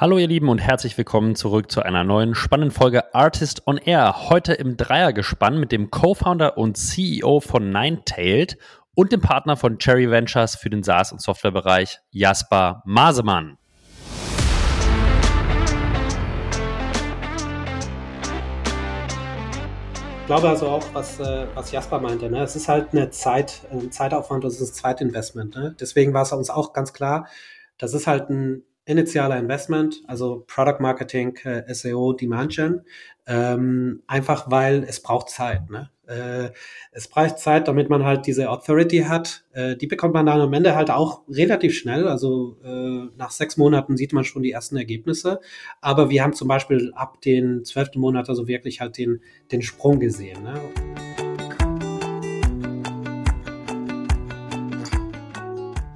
Hallo ihr Lieben und herzlich willkommen zurück zu einer neuen spannenden Folge Artist on Air. Heute im Dreiergespann mit dem Co-Founder und CEO von Ninetailed und dem Partner von Cherry Ventures für den SaaS- und Softwarebereich Jasper Masemann. Ich glaube also auch, was, äh, was Jasper meinte, ne? es ist halt eine Zeit, ein Zeitaufwand, das ist ein Zweitinvestment. Ne? Deswegen war es uns auch ganz klar, das ist halt ein initialer Investment, also Product Marketing, äh, SEO, Demand Gen, ähm, einfach weil es braucht Zeit. Ne? Äh, es braucht Zeit, damit man halt diese Authority hat. Äh, die bekommt man dann am Ende halt auch relativ schnell. Also äh, nach sechs Monaten sieht man schon die ersten Ergebnisse. Aber wir haben zum Beispiel ab den zwölften Monat also wirklich halt den, den Sprung gesehen. Ne?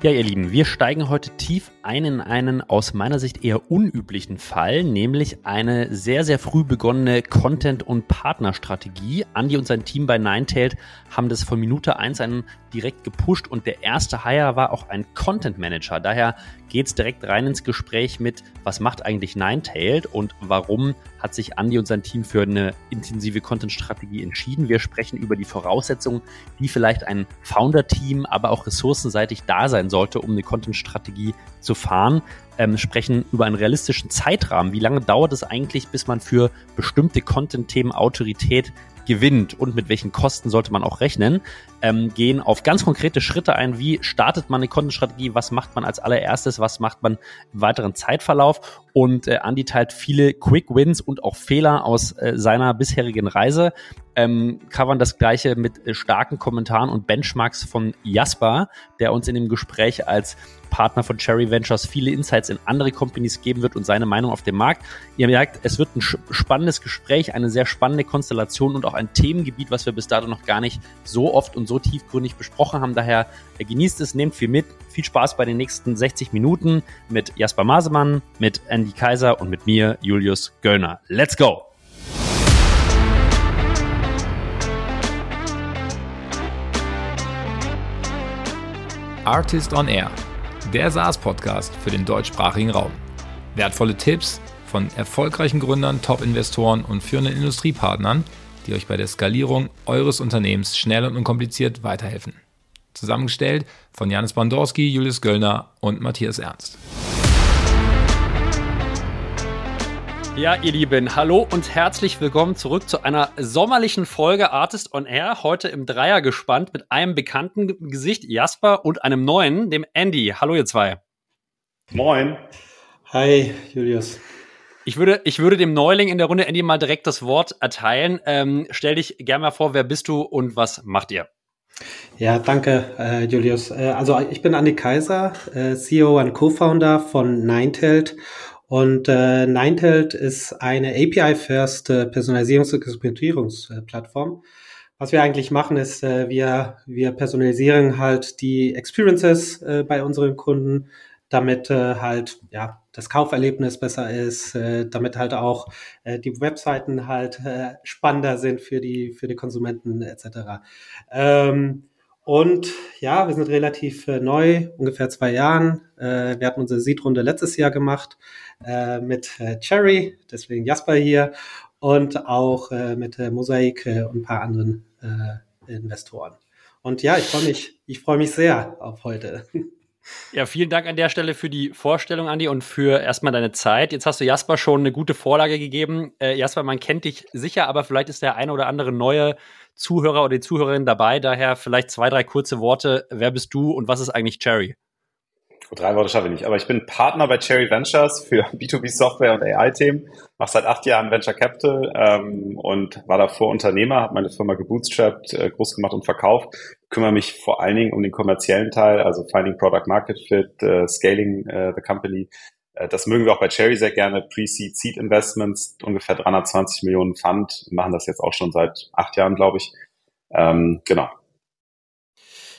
Ja, ihr Lieben, wir steigen heute tief ein in einen aus meiner Sicht eher unüblichen Fall, nämlich eine sehr, sehr früh begonnene Content- und Partnerstrategie. Andy und sein Team bei Ninetailed haben das von Minute eins einen direkt gepusht und der erste Hire war auch ein Content Manager. Daher geht's direkt rein ins Gespräch mit, was macht eigentlich Ninetailed und warum hat sich Andy und sein Team für eine intensive Content-Strategie entschieden. Wir sprechen über die Voraussetzungen, die vielleicht ein Founder-Team, aber auch ressourcenseitig da sein sollte, um eine Content-Strategie zu fahren. Ähm, sprechen über einen realistischen Zeitrahmen. Wie lange dauert es eigentlich, bis man für bestimmte Content-Themen Autorität gewinnt und mit welchen Kosten sollte man auch rechnen, ähm, gehen auf ganz konkrete Schritte ein. Wie startet man eine Content-Strategie? Was macht man als allererstes? Was macht man im weiteren Zeitverlauf? Und äh, Andy teilt viele Quick Wins und auch Fehler aus äh, seiner bisherigen Reise. Ähm, covern das gleiche mit äh, starken Kommentaren und Benchmarks von Jasper, der uns in dem Gespräch als Partner von Cherry Ventures viele Insights in andere Companies geben wird und seine Meinung auf dem Markt. Ihr merkt, es wird ein spannendes Gespräch, eine sehr spannende Konstellation und auch ein Themengebiet, was wir bis dato noch gar nicht so oft und so tiefgründig besprochen haben. Daher äh, genießt es, nehmt viel mit. Viel Spaß bei den nächsten 60 Minuten mit Jasper Masemann, mit Andy Kaiser und mit mir, Julius Göllner. Let's go! Artist on Air, der SaaS-Podcast für den deutschsprachigen Raum. Wertvolle Tipps von erfolgreichen Gründern, Top-Investoren und führenden Industriepartnern, die euch bei der Skalierung eures Unternehmens schnell und unkompliziert weiterhelfen. Zusammengestellt von Janis Bandorski, Julius Göllner und Matthias Ernst. Ja, ihr Lieben, hallo und herzlich willkommen zurück zu einer sommerlichen Folge Artist on Air. Heute im Dreier gespannt mit einem bekannten Gesicht, Jasper, und einem neuen, dem Andy. Hallo, ihr zwei. Moin. Hi, Julius. Ich würde, ich würde dem Neuling in der Runde Andy mal direkt das Wort erteilen. Ähm, stell dich gerne mal vor, wer bist du und was macht ihr? Ja, danke, äh, Julius. Äh, also ich bin Andy Kaiser, äh, CEO und Co-Founder von Ninetailed und äh, Ninetailed ist eine API-first äh, Personalisierungs- und Expertierungsplattform. Was wir eigentlich machen, ist, äh, wir, wir personalisieren halt die Experiences äh, bei unseren Kunden, damit äh, halt ja das Kauferlebnis besser ist, äh, damit halt auch äh, die Webseiten halt äh, spannender sind für die für die Konsumenten etc. Ähm, und ja, wir sind relativ äh, neu, ungefähr zwei Jahren. Äh, wir hatten unsere Seed-Runde letztes Jahr gemacht äh, mit äh, Cherry, deswegen Jasper hier, und auch äh, mit äh, Mosaik äh, und ein paar anderen äh, Investoren. Und ja, ich freue mich, ich freue mich sehr auf heute. Ja, vielen Dank an der Stelle für die Vorstellung, Andi, und für erstmal deine Zeit. Jetzt hast du Jasper schon eine gute Vorlage gegeben. Äh, Jasper, man kennt dich sicher, aber vielleicht ist der eine oder andere neue Zuhörer oder die Zuhörerin dabei. Daher vielleicht zwei, drei kurze Worte. Wer bist du und was ist eigentlich Cherry? Drei Worte schaffe ich nicht, aber ich bin Partner bei Cherry Ventures für B2B Software und AI-Themen, mache seit acht Jahren Venture Capital ähm, und war davor Unternehmer, habe meine Firma gebootstrapped, äh, groß gemacht und verkauft, kümmere mich vor allen Dingen um den kommerziellen Teil, also Finding Product Market Fit, äh, Scaling äh, the Company. Äh, das mögen wir auch bei Cherry sehr gerne, Pre-Seed, Seed Investments, ungefähr 320 Millionen Fund, machen das jetzt auch schon seit acht Jahren, glaube ich. Ähm, genau,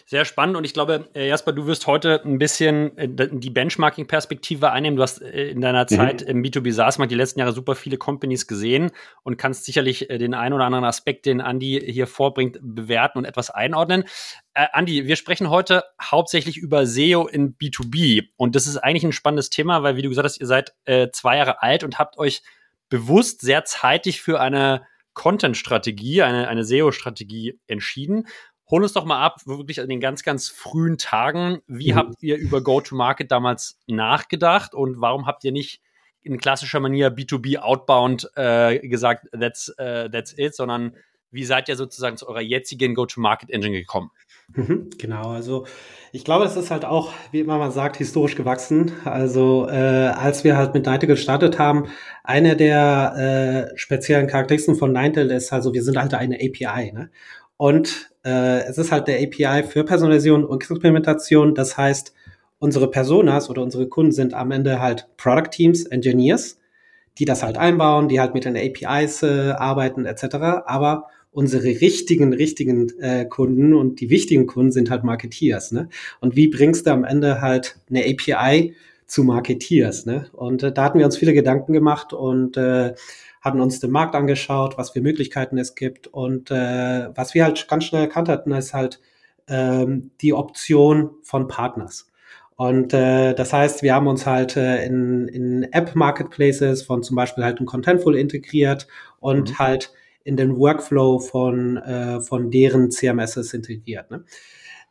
Sehr spannend und ich glaube, äh, Jasper, du wirst heute ein bisschen äh, die Benchmarking-Perspektive einnehmen. Du hast äh, in deiner mhm. Zeit im B2B SaaS-Markt die letzten Jahre super viele Companies gesehen und kannst sicherlich den einen oder anderen Aspekt, den Andi hier vorbringt, bewerten und etwas einordnen. Äh, Andi, wir sprechen heute hauptsächlich über SEO in B2B und das ist eigentlich ein spannendes Thema, weil wie du gesagt hast, ihr seid äh, zwei Jahre alt und habt euch bewusst sehr zeitig für eine Content-Strategie, eine, eine SEO-Strategie entschieden. Hol uns doch mal ab, wirklich an den ganz, ganz frühen Tagen. Wie mhm. habt ihr über Go-to-Market damals nachgedacht und warum habt ihr nicht in klassischer Manier B2B outbound äh, gesagt, that's, uh, that's it, sondern wie seid ihr sozusagen zu eurer jetzigen Go-to-Market-Engine gekommen? Mhm, genau, also ich glaube, es ist halt auch, wie immer man sagt, historisch gewachsen. Also äh, als wir halt mit Nightel gestartet haben, eine der äh, speziellen Charakteristiken von Nightel ist also, wir sind halt eine API. Ne? Und äh, es ist halt der API für Personalisierung und Experimentation. Das heißt, unsere Personas oder unsere Kunden sind am Ende halt Product Teams, Engineers, die das halt einbauen, die halt mit den APIs äh, arbeiten etc. Aber unsere richtigen, richtigen äh, Kunden und die wichtigen Kunden sind halt Marketeers. Ne? Und wie bringst du am Ende halt eine API zu Marketeers? Ne? Und äh, da hatten wir uns viele Gedanken gemacht und äh, hatten uns den Markt angeschaut, was für Möglichkeiten es gibt. Und äh, was wir halt ganz schnell erkannt hatten, ist halt ähm, die Option von Partners. Und äh, das heißt, wir haben uns halt äh, in, in App-Marketplaces von zum Beispiel halt ein Contentful integriert und mhm. halt in den Workflow von, äh, von deren CMSs integriert. Ne?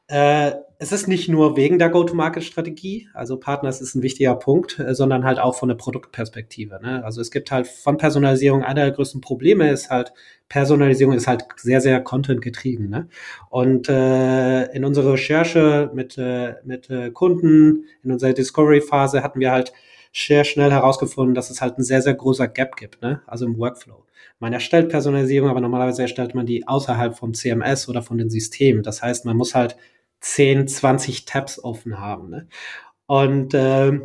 Äh, es ist nicht nur wegen der Go-to-Market-Strategie, also Partners ist ein wichtiger Punkt, äh, sondern halt auch von der Produktperspektive. Ne? Also es gibt halt von Personalisierung, einer der größten Probleme ist halt, Personalisierung ist halt sehr, sehr Content-getrieben. Ne? Und äh, in unserer Recherche mit, äh, mit äh, Kunden, in unserer Discovery-Phase hatten wir halt sehr schnell herausgefunden, dass es halt ein sehr, sehr großer Gap gibt, ne? also im Workflow. Man erstellt Personalisierung, aber normalerweise erstellt man die außerhalb vom CMS oder von den Systemen. Das heißt, man muss halt 10, 20 Tabs offen haben. Ne? Und äh,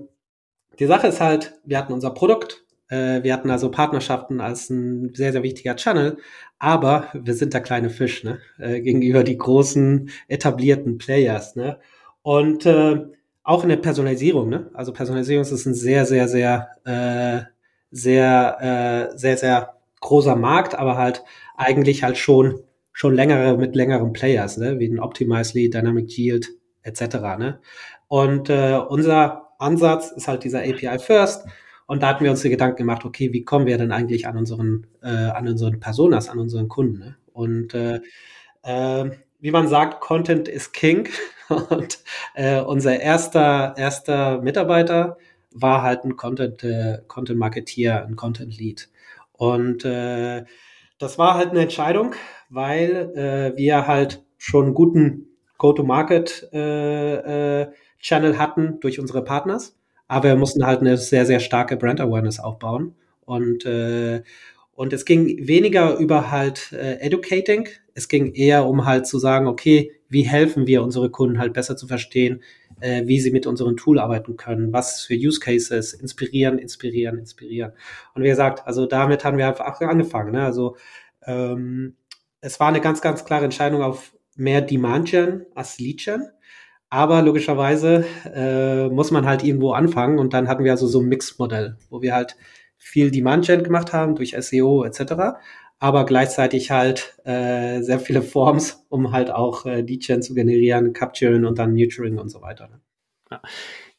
die Sache ist halt, wir hatten unser Produkt, äh, wir hatten also Partnerschaften als ein sehr, sehr wichtiger Channel, aber wir sind der kleine Fisch ne? äh, gegenüber die großen etablierten Players. Ne? Und äh, auch in der Personalisierung, ne? also Personalisierung ist ein sehr, sehr, sehr, äh, sehr, äh, sehr, sehr großer Markt, aber halt eigentlich halt schon schon längere mit längeren Players, ne? wie ein Optimizely, Dynamic Yield etc. Ne? Und äh, unser Ansatz ist halt dieser API First. Und da hatten wir uns die Gedanken gemacht, okay, wie kommen wir denn eigentlich an unseren, äh, an unseren Personas, an unseren Kunden? Ne? Und äh, äh, wie man sagt, Content is King. Und äh, unser erster, erster Mitarbeiter war halt ein Content, äh, Content Marketeer, ein Content Lead. Und äh, das war halt eine Entscheidung, weil äh, wir halt schon einen guten Go-to-Market-Channel äh, äh, hatten durch unsere Partners. Aber wir mussten halt eine sehr, sehr starke Brand Awareness aufbauen. Und, äh, und es ging weniger über halt äh, Educating. Es ging eher um halt zu sagen, okay, wie helfen wir unsere Kunden halt besser zu verstehen, äh, wie sie mit unserem Tool arbeiten können, was für Use Cases, inspirieren, inspirieren, inspirieren. Und wie gesagt, also damit haben wir einfach angefangen. Ne? Also ähm, es war eine ganz, ganz klare Entscheidung auf mehr Demand Gen als Lead Gen. Aber logischerweise äh, muss man halt irgendwo anfangen und dann hatten wir also so ein Mix-Modell, wo wir halt viel Demand Gen gemacht haben durch SEO etc aber gleichzeitig halt äh, sehr viele Forms, um halt auch äh, Lead-Gen zu generieren, Capturing und dann Nurturing und so weiter. Ne? Ja.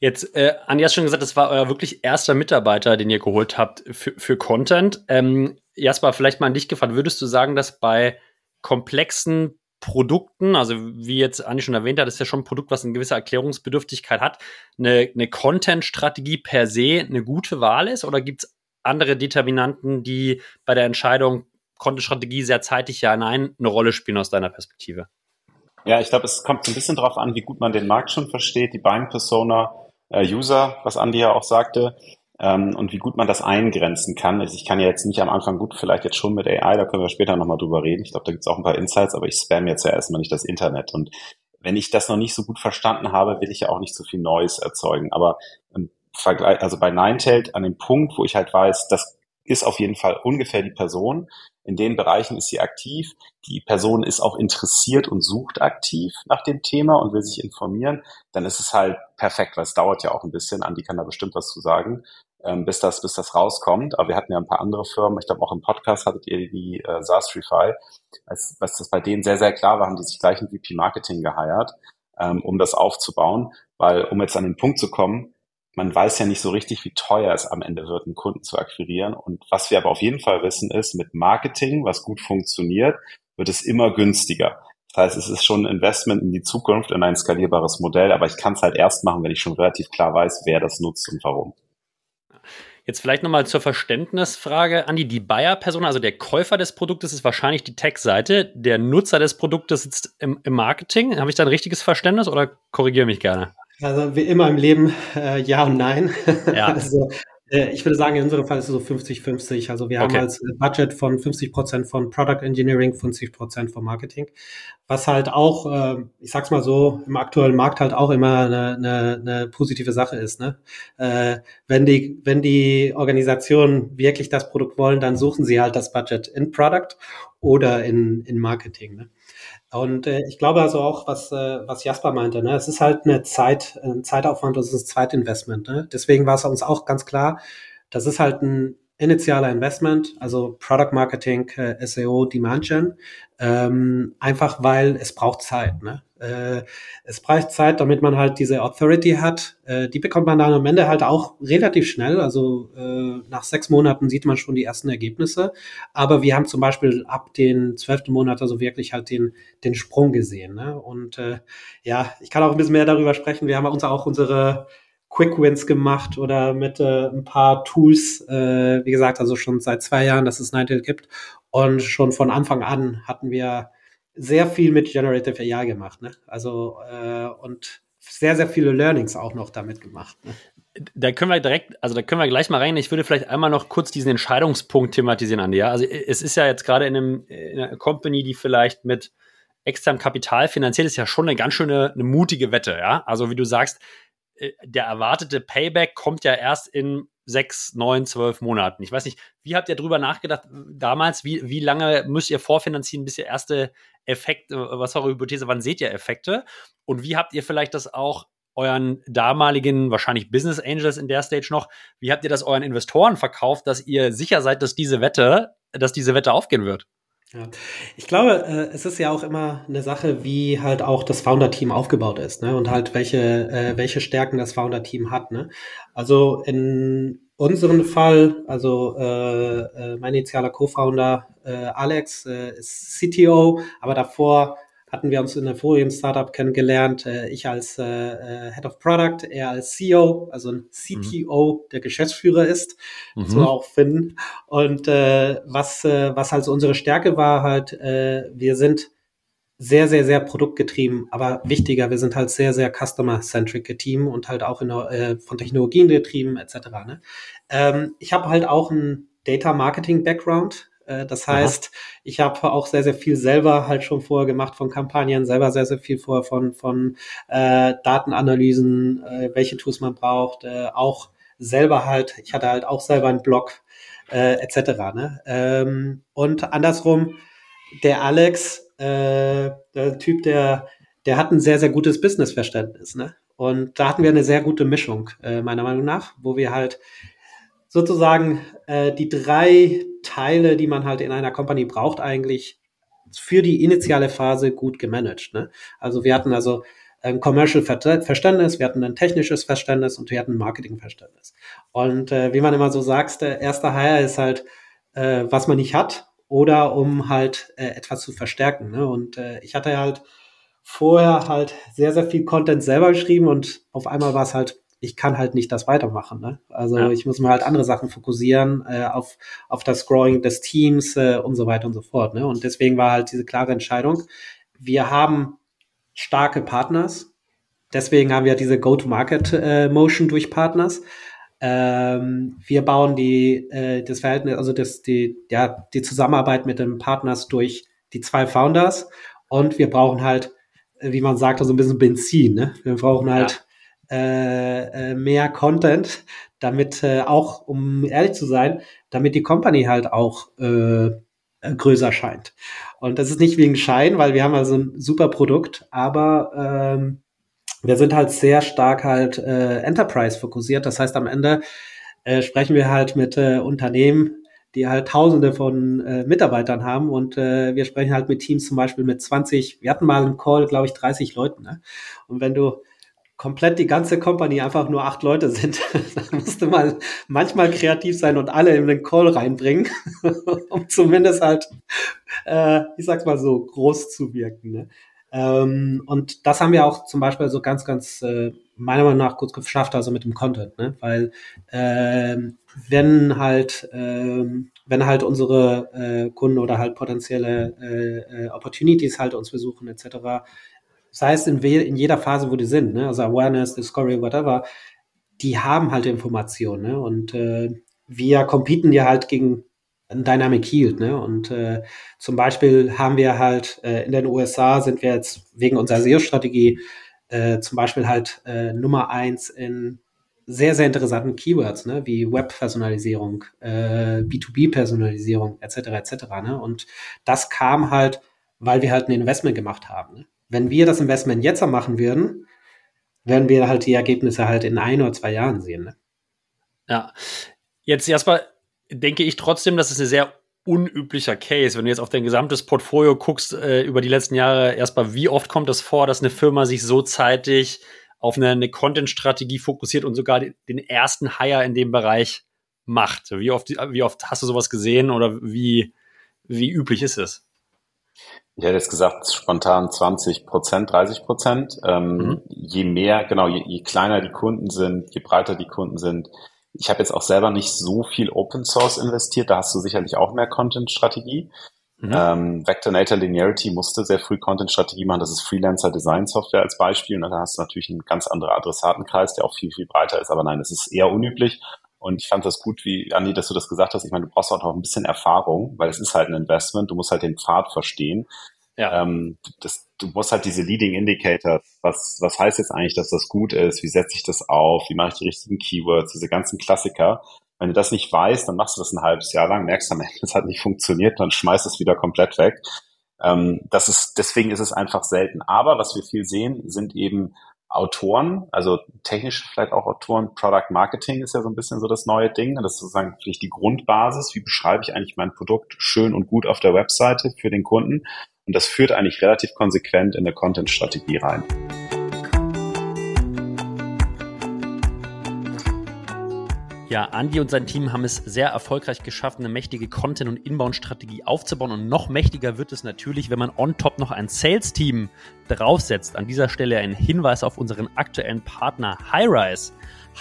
Jetzt, äh, Andi hat schon gesagt, das war euer wirklich erster Mitarbeiter, den ihr geholt habt für, für Content. Ähm, Jasper, vielleicht mal an dich gefragt, würdest du sagen, dass bei komplexen Produkten, also wie jetzt Andi schon erwähnt hat, ist ja schon ein Produkt, was eine gewisse Erklärungsbedürftigkeit hat, eine, eine Content-Strategie per se eine gute Wahl ist? Oder gibt es andere Determinanten, die bei der Entscheidung konnte Strategie sehr zeitig ja nein eine Rolle spielen aus deiner Perspektive? Ja, ich glaube, es kommt ein bisschen darauf an, wie gut man den Markt schon versteht, die Buying Persona, äh, User, was Andi ja auch sagte, ähm, und wie gut man das eingrenzen kann. Also ich kann ja jetzt nicht am Anfang gut, vielleicht jetzt schon mit AI, da können wir später nochmal drüber reden. Ich glaube, da gibt es auch ein paar Insights, aber ich spam jetzt ja erstmal nicht das Internet. Und wenn ich das noch nicht so gut verstanden habe, will ich ja auch nicht so viel Neues erzeugen. Aber im Vergleich, also bei Ninetale an dem Punkt, wo ich halt weiß, das ist auf jeden Fall ungefähr die Person, in den Bereichen ist sie aktiv. Die Person ist auch interessiert und sucht aktiv nach dem Thema und will sich informieren. Dann ist es halt perfekt, weil es dauert ja auch ein bisschen. Andi kann da bestimmt was zu sagen, ähm, bis das, bis das rauskommt. Aber wir hatten ja ein paar andere Firmen. Ich glaube auch im Podcast hattet ihr die äh, Sastrify. Als, was das bei denen sehr, sehr klar war, haben die sich gleich ein VP Marketing geheiert, ähm, um das aufzubauen. Weil, um jetzt an den Punkt zu kommen, man weiß ja nicht so richtig, wie teuer es am Ende wird, einen Kunden zu akquirieren. Und was wir aber auf jeden Fall wissen, ist, mit Marketing, was gut funktioniert, wird es immer günstiger. Das heißt, es ist schon ein Investment in die Zukunft, in ein skalierbares Modell, aber ich kann es halt erst machen, wenn ich schon relativ klar weiß, wer das nutzt und warum. Jetzt vielleicht nochmal zur Verständnisfrage, Andi. Die Buyer-Person, also der Käufer des Produktes, ist wahrscheinlich die Tech-Seite. Der Nutzer des Produktes sitzt im, im Marketing. Habe ich da ein richtiges Verständnis oder korrigiere mich gerne? Also wie immer im Leben äh, ja und nein. Ja. also ich würde sagen, in unserem Fall ist es so 50-50. Also wir okay. haben als Budget von 50 Prozent von Product Engineering, 50 Prozent von Marketing. Was halt auch, äh, ich sag's mal so, im aktuellen Markt halt auch immer eine, eine, eine positive Sache ist. Ne? Äh, wenn, die, wenn die Organisationen wirklich das Produkt wollen, dann suchen sie halt das Budget in Product oder in, in Marketing. Ne? Und äh, ich glaube also auch, was, äh, was Jasper meinte, ne? es ist halt eine Zeit, ein Zeitaufwand, das ist ein Zweitinvestment. Ne? Deswegen war es uns auch ganz klar, das ist halt ein initialer Investment, also Product Marketing, äh, SEO, Demand Gen, ähm, einfach weil es braucht Zeit. Ne? Äh, es braucht Zeit, damit man halt diese Authority hat. Äh, die bekommt man dann am Ende halt auch relativ schnell. Also äh, nach sechs Monaten sieht man schon die ersten Ergebnisse. Aber wir haben zum Beispiel ab den zwölften Monat also wirklich halt den, den Sprung gesehen. Ne? Und äh, ja, ich kann auch ein bisschen mehr darüber sprechen. Wir haben uns auch unsere Quick Wins gemacht oder mit äh, ein paar Tools, äh, wie gesagt, also schon seit zwei Jahren, dass es Nightingale gibt. Und schon von Anfang an hatten wir sehr viel mit Generative AI gemacht. Ne? Also äh, und sehr, sehr viele Learnings auch noch damit gemacht. Ne? Da können wir direkt, also da können wir gleich mal rein. Ich würde vielleicht einmal noch kurz diesen Entscheidungspunkt thematisieren, Andi. Ja? Also es ist ja jetzt gerade in, einem, in einer Company, die vielleicht mit externem Kapital finanziert ist, ja schon eine ganz schöne, eine mutige Wette. Ja, also wie du sagst, der erwartete Payback kommt ja erst in sechs, neun, zwölf Monaten. Ich weiß nicht, wie habt ihr drüber nachgedacht damals? Wie, wie lange müsst ihr vorfinanzieren, bis ihr erste Effekte, was war eure Hypothese, wann seht ihr Effekte? Und wie habt ihr vielleicht das auch euren damaligen, wahrscheinlich Business Angels in der Stage noch, wie habt ihr das euren Investoren verkauft, dass ihr sicher seid, dass diese Wette, dass diese Wette aufgehen wird? Ja. Ich glaube, äh, es ist ja auch immer eine Sache, wie halt auch das Founder-Team aufgebaut ist, ne? Und halt welche, äh, welche Stärken das Founder-Team hat, ne? Also in unserem Fall, also äh, äh, mein initialer Co-Founder äh, Alex äh, ist CTO, aber davor hatten wir uns in der vorigen Startup kennengelernt. Äh, ich als äh, äh Head of Product, er als CEO, also ein CTO, mhm. der Geschäftsführer ist, mhm. so auch finden. Und äh, was, äh, was halt so unsere Stärke war, halt, äh, wir sind sehr, sehr, sehr produktgetrieben, aber wichtiger, wir sind halt sehr, sehr customer-centric Team und halt auch in, äh, von Technologien getrieben, etc. Ne? Ähm, ich habe halt auch ein Data Marketing Background. Äh, das heißt, Aha. ich habe auch sehr, sehr viel selber halt schon vorher gemacht von Kampagnen, selber sehr, sehr viel vorher von, von äh, Datenanalysen, äh, welche Tools man braucht, äh, auch selber halt, ich hatte halt auch selber einen Blog, äh, etc. Ne? Ähm, und andersrum, der Alex, äh, der Typ, der, der hat ein sehr, sehr gutes Businessverständnis. Ne? Und da hatten wir eine sehr gute Mischung, äh, meiner Meinung nach, wo wir halt sozusagen äh, die drei Teile, die man halt in einer Company braucht, eigentlich für die initiale Phase gut gemanagt. Ne? Also wir hatten also ein Commercial Verständnis, wir hatten ein technisches Verständnis und wir hatten ein Marketing-Verständnis. Und äh, wie man immer so sagt, der erste Hire ist halt, äh, was man nicht hat oder um halt äh, etwas zu verstärken. Ne? Und äh, ich hatte halt vorher halt sehr, sehr viel Content selber geschrieben und auf einmal war es halt ich kann halt nicht das weitermachen. Ne? Also ja. ich muss mir halt andere Sachen fokussieren, äh, auf, auf das Growing des Teams äh, und so weiter und so fort. Ne? Und deswegen war halt diese klare Entscheidung. Wir haben starke Partners. Deswegen haben wir diese Go-to-Market-Motion äh, durch Partners. Ähm, wir bauen die, äh, das Verhältnis, also das, die, ja, die Zusammenarbeit mit den Partners durch die zwei Founders. Und wir brauchen halt, wie man sagt, so also ein bisschen Benzin. Ne? Wir brauchen halt äh, äh, mehr Content, damit äh, auch, um ehrlich zu sein, damit die Company halt auch äh, äh, größer scheint. Und das ist nicht wegen Schein, weil wir haben also ein super Produkt, aber ähm, wir sind halt sehr stark halt äh, Enterprise fokussiert. Das heißt, am Ende äh, sprechen wir halt mit äh, Unternehmen, die halt Tausende von äh, Mitarbeitern haben und äh, wir sprechen halt mit Teams zum Beispiel mit 20. Wir hatten mal einen Call, glaube ich, 30 Leuten. Ne? Und wenn du komplett die ganze Company einfach nur acht Leute sind, dann musst du mal manchmal kreativ sein und alle in den Call reinbringen, um zumindest halt, äh, ich sag's mal so, groß zu wirken. Ne? Ähm, und das haben wir auch zum Beispiel so ganz, ganz äh, meiner Meinung nach gut geschafft, also mit dem Content, ne? weil äh, wenn halt äh, wenn halt unsere äh, Kunden oder halt potenzielle äh, äh, Opportunities halt uns besuchen etc., sei es in, in jeder Phase, wo die sind, ne? also Awareness, Discovery, whatever, die haben halt Informationen ne? und äh, wir competen ja halt gegen Dynamic Yield, ne? Und äh, zum Beispiel haben wir halt äh, in den USA sind wir jetzt wegen unserer SEO-Strategie äh, zum Beispiel halt äh, Nummer eins in sehr, sehr interessanten Keywords, ne? wie Web-Personalisierung, äh, B2B-Personalisierung, etc. etc. Ne? Und das kam halt, weil wir halt ein Investment gemacht haben. Ne? Wenn wir das Investment jetzt machen würden, werden wir halt die Ergebnisse halt in ein oder zwei Jahren sehen. Ne? Ja, jetzt erstmal denke ich trotzdem, dass es eine sehr unüblicher Case. Wenn du jetzt auf dein gesamtes Portfolio guckst äh, über die letzten Jahre, erstmal, wie oft kommt es das vor, dass eine Firma sich so zeitig auf eine, eine Content-Strategie fokussiert und sogar den, den ersten Hire in dem Bereich macht? Wie oft, wie oft hast du sowas gesehen oder wie, wie üblich ist es? Ich hätte jetzt gesagt, spontan 20 Prozent, 30 Prozent. Ähm, mhm. Je mehr, genau, je, je kleiner die Kunden sind, je breiter die Kunden sind, ich habe jetzt auch selber nicht so viel Open Source investiert, da hast du sicherlich auch mehr Content-Strategie. Mhm. Ähm, Vectornator Linearity musste sehr früh Content-Strategie machen. Das ist Freelancer Design Software als Beispiel. Und dann hast du natürlich einen ganz anderen Adressatenkreis, der auch viel, viel breiter ist. Aber nein, das ist eher unüblich. Und ich fand das gut, wie Andi, dass du das gesagt hast. Ich meine, du brauchst auch noch ein bisschen Erfahrung, weil es ist halt ein Investment. Du musst halt den Pfad verstehen. Ja. Ähm, das, du musst halt diese Leading Indicators, was, was heißt jetzt eigentlich, dass das gut ist? Wie setze ich das auf? Wie mache ich die richtigen Keywords? Diese ganzen Klassiker. Wenn du das nicht weißt, dann machst du das ein halbes Jahr lang, merkst am Ende, es hat nicht funktioniert, dann schmeißt es wieder komplett weg. Ähm, das ist, deswegen ist es einfach selten. Aber was wir viel sehen, sind eben Autoren, also technisch vielleicht auch Autoren. Product Marketing ist ja so ein bisschen so das neue Ding. Das ist sozusagen vielleicht die Grundbasis. Wie beschreibe ich eigentlich mein Produkt schön und gut auf der Webseite für den Kunden? Und das führt eigentlich relativ konsequent in eine Content-Strategie rein. Ja, Andy und sein Team haben es sehr erfolgreich geschafft, eine mächtige Content- und Inbound-Strategie aufzubauen. Und noch mächtiger wird es natürlich, wenn man on top noch ein Sales-Team draufsetzt. An dieser Stelle ein Hinweis auf unseren aktuellen Partner Highrise.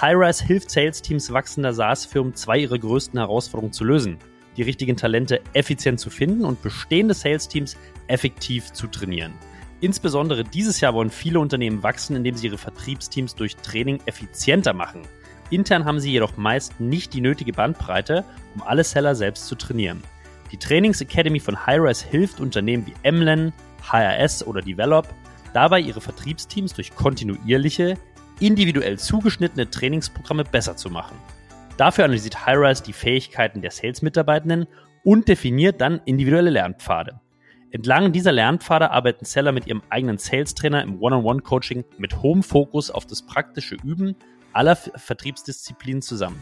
Highrise hilft Sales-Teams wachsender SaaS-Firmen, zwei ihrer größten Herausforderungen zu lösen die richtigen Talente effizient zu finden und bestehende Sales-Teams effektiv zu trainieren. Insbesondere dieses Jahr wollen viele Unternehmen wachsen, indem sie ihre Vertriebsteams durch Training effizienter machen. Intern haben sie jedoch meist nicht die nötige Bandbreite, um alle Seller selbst zu trainieren. Die Trainings Academy von Highrise hilft Unternehmen wie Emlen, HRS oder Develop dabei, ihre Vertriebsteams durch kontinuierliche, individuell zugeschnittene Trainingsprogramme besser zu machen. Dafür analysiert Highrise die Fähigkeiten der Sales-Mitarbeitenden und definiert dann individuelle Lernpfade. Entlang dieser Lernpfade arbeiten Seller mit ihrem eigenen Sales-Trainer im One-on-One-Coaching mit hohem Fokus auf das praktische Üben aller Vertriebsdisziplinen zusammen.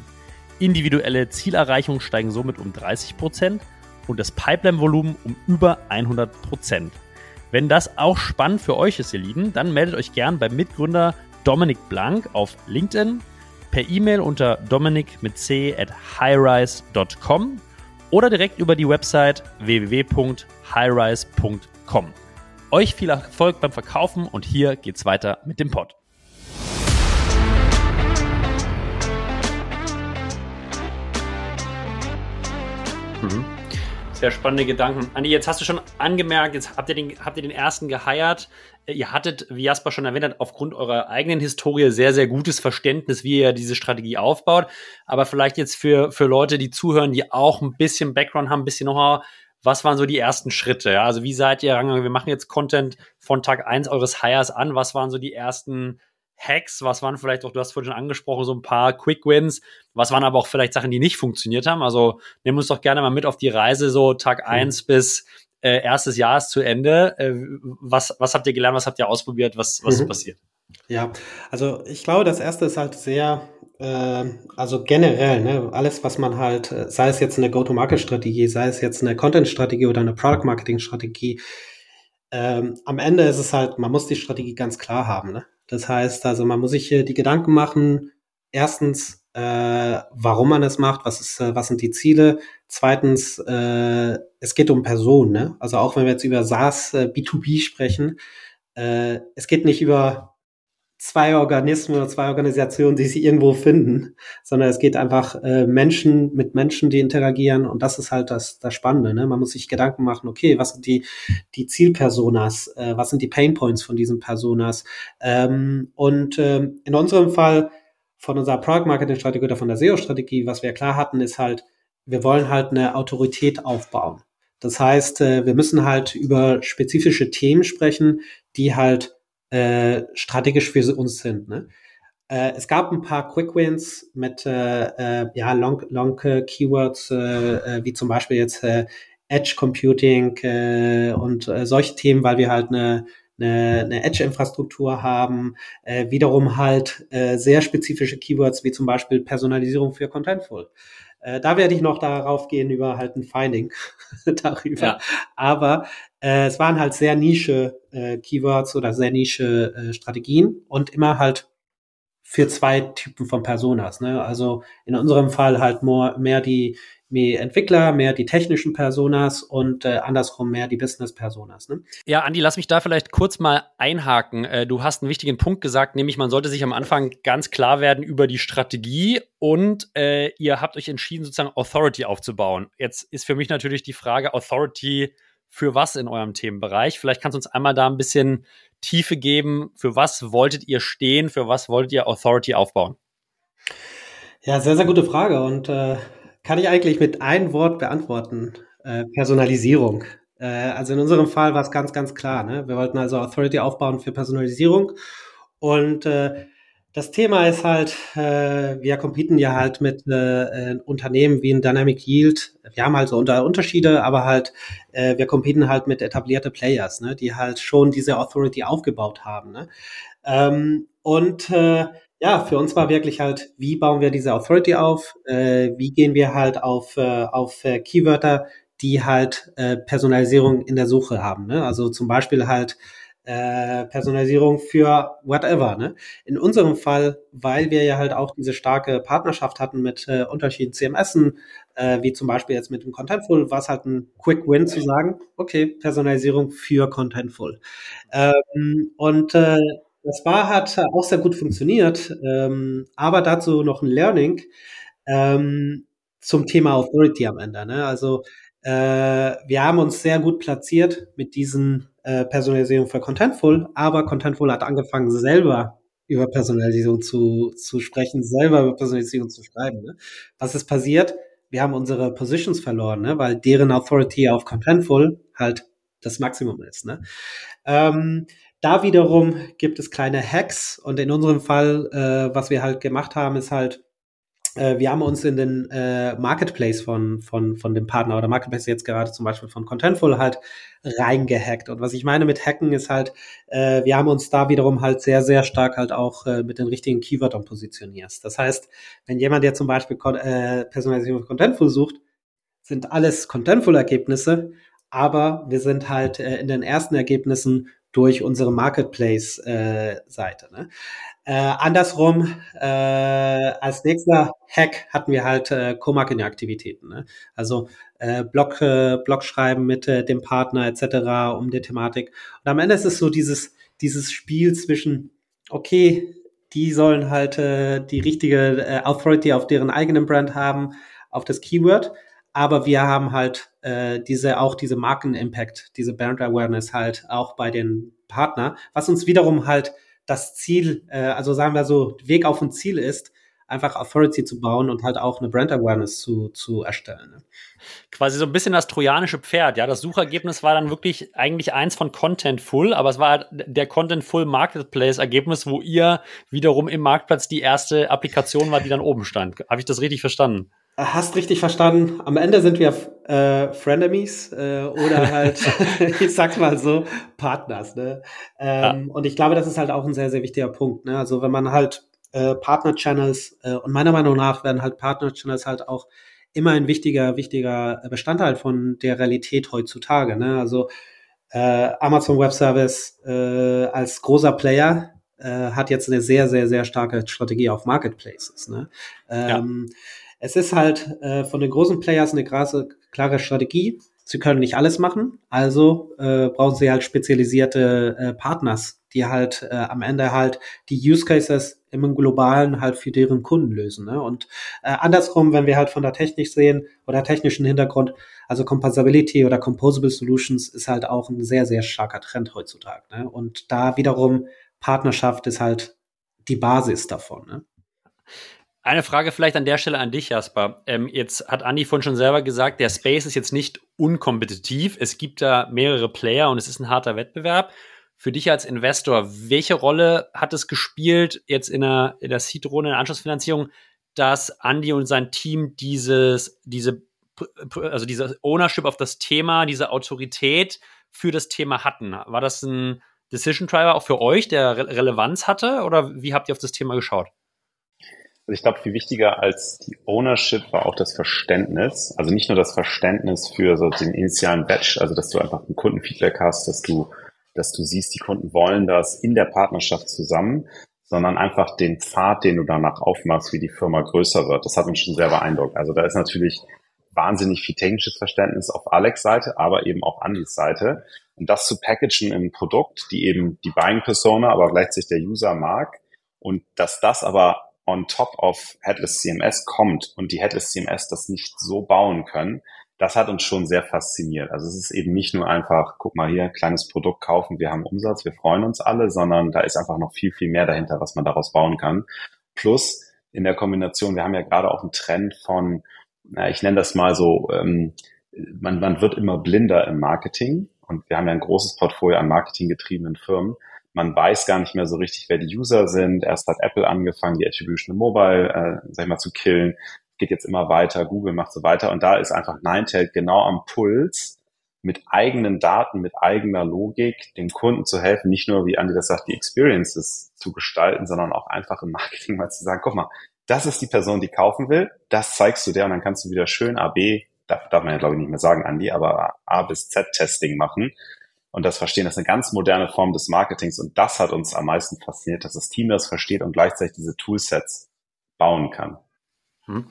Individuelle Zielerreichungen steigen somit um 30% und das Pipeline-Volumen um über 100%. Wenn das auch spannend für euch ist, ihr Lieben, dann meldet euch gern beim Mitgründer Dominik Blank auf LinkedIn per E-Mail unter dominik mit c at highrise.com oder direkt über die Website www.highrise.com. Euch viel Erfolg beim Verkaufen und hier geht's weiter mit dem Pod. Mhm. Sehr spannende Gedanken. Andi, jetzt hast du schon angemerkt, jetzt habt ihr den, habt ihr den ersten geheiert. Ihr hattet, wie Jasper schon erwähnt hat, aufgrund eurer eigenen Historie sehr, sehr gutes Verständnis, wie ihr diese Strategie aufbaut. Aber vielleicht jetzt für, für Leute, die zuhören, die auch ein bisschen Background haben, ein bisschen know was waren so die ersten Schritte? Ja? Also wie seid ihr rangegangen? Wir machen jetzt Content von Tag eins eures Hires an. Was waren so die ersten Hacks? Was waren vielleicht auch, du hast vorhin schon angesprochen, so ein paar Quick Wins? Was waren aber auch vielleicht Sachen, die nicht funktioniert haben? Also nimm uns doch gerne mal mit auf die Reise, so Tag mhm. eins bis äh, erstes Jahr ist zu Ende. Äh, was, was habt ihr gelernt? Was habt ihr ausprobiert? Was, was mhm. ist passiert? Ja, also ich glaube, das erste ist halt sehr, äh, also generell, ne, alles, was man halt, äh, sei es jetzt eine Go-to-Market-Strategie, sei es jetzt eine Content-Strategie oder eine Product-Marketing-Strategie, ähm, am Ende ist es halt, man muss die Strategie ganz klar haben. Ne? Das heißt, also man muss sich die Gedanken machen, erstens, äh, warum man es macht, was, ist, äh, was sind die Ziele. Zweitens, äh, es geht um Personen. Ne? Also auch wenn wir jetzt über SaaS äh, B2B sprechen, äh, es geht nicht über zwei Organismen oder zwei Organisationen, die sich irgendwo finden, sondern es geht einfach äh, Menschen mit Menschen, die interagieren und das ist halt das, das Spannende. Ne? Man muss sich Gedanken machen, okay, was sind die, die Zielpersonas, äh, was sind die Painpoints von diesen Personas ähm, und äh, in unserem Fall von unserer Product Marketing Strategie oder von der SEO Strategie, was wir klar hatten, ist halt, wir wollen halt eine Autorität aufbauen. Das heißt, äh, wir müssen halt über spezifische Themen sprechen, die halt äh, strategisch für uns sind. Ne? Äh, es gab ein paar Quick Wins mit äh, äh ja, Long, long Keywords, äh, wie zum Beispiel jetzt Edge Computing und solche Themen, weil wir halt eine eine, eine Edge-Infrastruktur haben, äh, wiederum halt äh, sehr spezifische Keywords wie zum Beispiel Personalisierung für Contentful. Äh, da werde ich noch darauf gehen über halt ein Finding darüber. Ja. Aber äh, es waren halt sehr Nische äh, Keywords oder sehr Nische äh, Strategien und immer halt für zwei Typen von Personas. Ne? Also in unserem Fall halt more, mehr die mehr Entwickler, mehr die technischen Personas und äh, andersrum mehr die Business-Personas. Ne? Ja, Andi, lass mich da vielleicht kurz mal einhaken. Äh, du hast einen wichtigen Punkt gesagt, nämlich man sollte sich am Anfang ganz klar werden über die Strategie und äh, ihr habt euch entschieden, sozusagen Authority aufzubauen. Jetzt ist für mich natürlich die Frage, Authority für was in eurem Themenbereich? Vielleicht kannst du uns einmal da ein bisschen Tiefe geben. Für was wolltet ihr stehen? Für was wolltet ihr Authority aufbauen? Ja, sehr, sehr gute Frage. Und äh, kann ich eigentlich mit einem Wort beantworten. Äh, Personalisierung. Äh, also in unserem Fall war es ganz, ganz klar. Ne? Wir wollten also Authority aufbauen für Personalisierung. Und äh, das Thema ist halt, äh, wir competen ja halt mit äh, äh, Unternehmen wie ein Dynamic Yield. Wir haben halt so unter Unterschiede, aber halt, äh, wir competen halt mit etablierte Players, ne? die halt schon diese Authority aufgebaut haben. Ne? Ähm, und äh, ja, für uns war wirklich halt, wie bauen wir diese Authority auf? Äh, wie gehen wir halt auf, äh, auf äh, Keywörter, die halt äh, Personalisierung in der Suche haben? Ne? Also zum Beispiel halt äh, Personalisierung für whatever. Ne? In unserem Fall, weil wir ja halt auch diese starke Partnerschaft hatten mit äh, unterschiedlichen CMSen, äh, wie zum Beispiel jetzt mit dem Contentful, war es halt ein Quick Win zu sagen, okay, Personalisierung für Contentful. Ähm, und äh, das war, hat auch sehr gut funktioniert, ähm, aber dazu noch ein Learning ähm, zum Thema Authority am Ende. Ne? Also wir haben uns sehr gut platziert mit diesen äh, Personalisierung für Contentful, aber Contentful hat angefangen selber über Personalisierung zu, zu sprechen, selber über Personalisierung zu schreiben. Ne? Was ist passiert? Wir haben unsere Positions verloren, ne? weil deren Authority auf Contentful halt das Maximum ist. Ne? Ähm, da wiederum gibt es kleine Hacks und in unserem Fall, äh, was wir halt gemacht haben, ist halt, äh, wir haben uns in den äh, Marketplace von, von, von dem Partner oder Marketplace jetzt gerade zum Beispiel von Contentful halt reingehackt. Und was ich meine mit Hacken ist halt, äh, wir haben uns da wiederum halt sehr, sehr stark halt auch äh, mit den richtigen Keywörtern positioniert. Das heißt, wenn jemand jetzt zum Beispiel äh, Personalisierung von Contentful sucht, sind alles Contentful-Ergebnisse, aber wir sind halt äh, in den ersten Ergebnissen durch unsere Marketplace-Seite. Äh, ne? Äh, andersrum, äh, als nächster Hack hatten wir halt äh, Co-Marketing-Aktivitäten. Ne? Also äh, Blog, äh, Blog schreiben mit äh, dem Partner etc. um die Thematik. Und am Ende ist es so dieses, dieses Spiel zwischen, okay, die sollen halt äh, die richtige äh, Authority auf deren eigenen Brand haben, auf das Keyword, aber wir haben halt äh, diese auch diese Marken-Impact, diese Brand Awareness halt auch bei den Partner, was uns wiederum halt das Ziel, äh, also sagen wir so, Weg auf ein Ziel ist, einfach Authority zu bauen und halt auch eine Brand Awareness zu, zu erstellen. Ne? Quasi so ein bisschen das trojanische Pferd, ja. Das Suchergebnis war dann wirklich eigentlich eins von Contentful, aber es war halt der Contentful Marketplace Ergebnis, wo ihr wiederum im Marktplatz die erste Applikation war, die dann oben stand. Habe ich das richtig verstanden? Hast richtig verstanden. Am Ende sind wir äh, Frenemies äh, oder halt, ich sag's mal so, Partners. Ne? Ähm, ja. Und ich glaube, das ist halt auch ein sehr, sehr wichtiger Punkt. Ne? Also wenn man halt äh, Partner-Channels äh, und meiner Meinung nach werden halt Partner-Channels halt auch immer ein wichtiger, wichtiger Bestandteil von der Realität heutzutage. Ne? Also äh, Amazon Web Service äh, als großer Player äh, hat jetzt eine sehr, sehr, sehr starke Strategie auf Marketplaces. Ne? Ähm, ja es ist halt äh, von den großen Players eine krasse, klare Strategie. Sie können nicht alles machen, also äh, brauchen sie halt spezialisierte äh, Partners, die halt äh, am Ende halt die Use Cases im Globalen halt für deren Kunden lösen. Ne? Und äh, andersrum, wenn wir halt von der Technik sehen oder technischen Hintergrund, also Composability oder Composable Solutions ist halt auch ein sehr, sehr starker Trend heutzutage. Ne? Und da wiederum Partnerschaft ist halt die Basis davon. Ne? Eine Frage vielleicht an der Stelle an dich, Jasper. Ähm, jetzt hat Andi vorhin schon selber gesagt, der Space ist jetzt nicht unkompetitiv. Es gibt da mehrere Player und es ist ein harter Wettbewerb. Für dich als Investor, welche Rolle hat es gespielt jetzt in der, in der Seed-Runde, in der Anschlussfinanzierung, dass Andi und sein Team dieses, diese, also diese Ownership auf das Thema, diese Autorität für das Thema hatten? War das ein Decision Driver auch für euch, der Re Relevanz hatte? Oder wie habt ihr auf das Thema geschaut? Also ich glaube, viel wichtiger als die Ownership war auch das Verständnis. Also nicht nur das Verständnis für so den initialen Batch, also dass du einfach ein Kundenfeedback hast, dass du, dass du siehst, die Kunden wollen das in der Partnerschaft zusammen, sondern einfach den Pfad, den du danach aufmachst, wie die Firma größer wird. Das hat mich schon sehr beeindruckt. Also da ist natürlich wahnsinnig viel technisches Verständnis auf Alex Seite, aber eben auch Andys Seite. Und das zu packagen in ein Produkt, die eben die Buying Persona, aber gleichzeitig der User mag. Und dass das aber on top of Headless CMS kommt und die Headless CMS das nicht so bauen können, das hat uns schon sehr fasziniert. Also es ist eben nicht nur einfach, guck mal hier, kleines Produkt kaufen, wir haben Umsatz, wir freuen uns alle, sondern da ist einfach noch viel, viel mehr dahinter, was man daraus bauen kann. Plus in der Kombination, wir haben ja gerade auch einen Trend von, na, ich nenne das mal so, ähm, man, man wird immer blinder im Marketing und wir haben ja ein großes Portfolio an marketinggetriebenen Firmen man weiß gar nicht mehr so richtig, wer die User sind. Erst hat Apple angefangen, die Attribution Mobile, äh, sag ich mal, zu killen. Geht jetzt immer weiter, Google macht so weiter. Und da ist einfach Ninetail genau am Puls, mit eigenen Daten, mit eigener Logik dem Kunden zu helfen, nicht nur, wie Andi das sagt, die Experiences zu gestalten, sondern auch einfach im Marketing mal zu sagen, guck mal, das ist die Person, die kaufen will, das zeigst du der und dann kannst du wieder schön AB, darf, darf man ja glaube ich nicht mehr sagen, Andi, aber A bis Z Testing machen und das Verstehen. Das ist eine ganz moderne Form des Marketings und das hat uns am meisten fasziniert, dass das Team das versteht und gleichzeitig diese Toolsets bauen kann. Hm.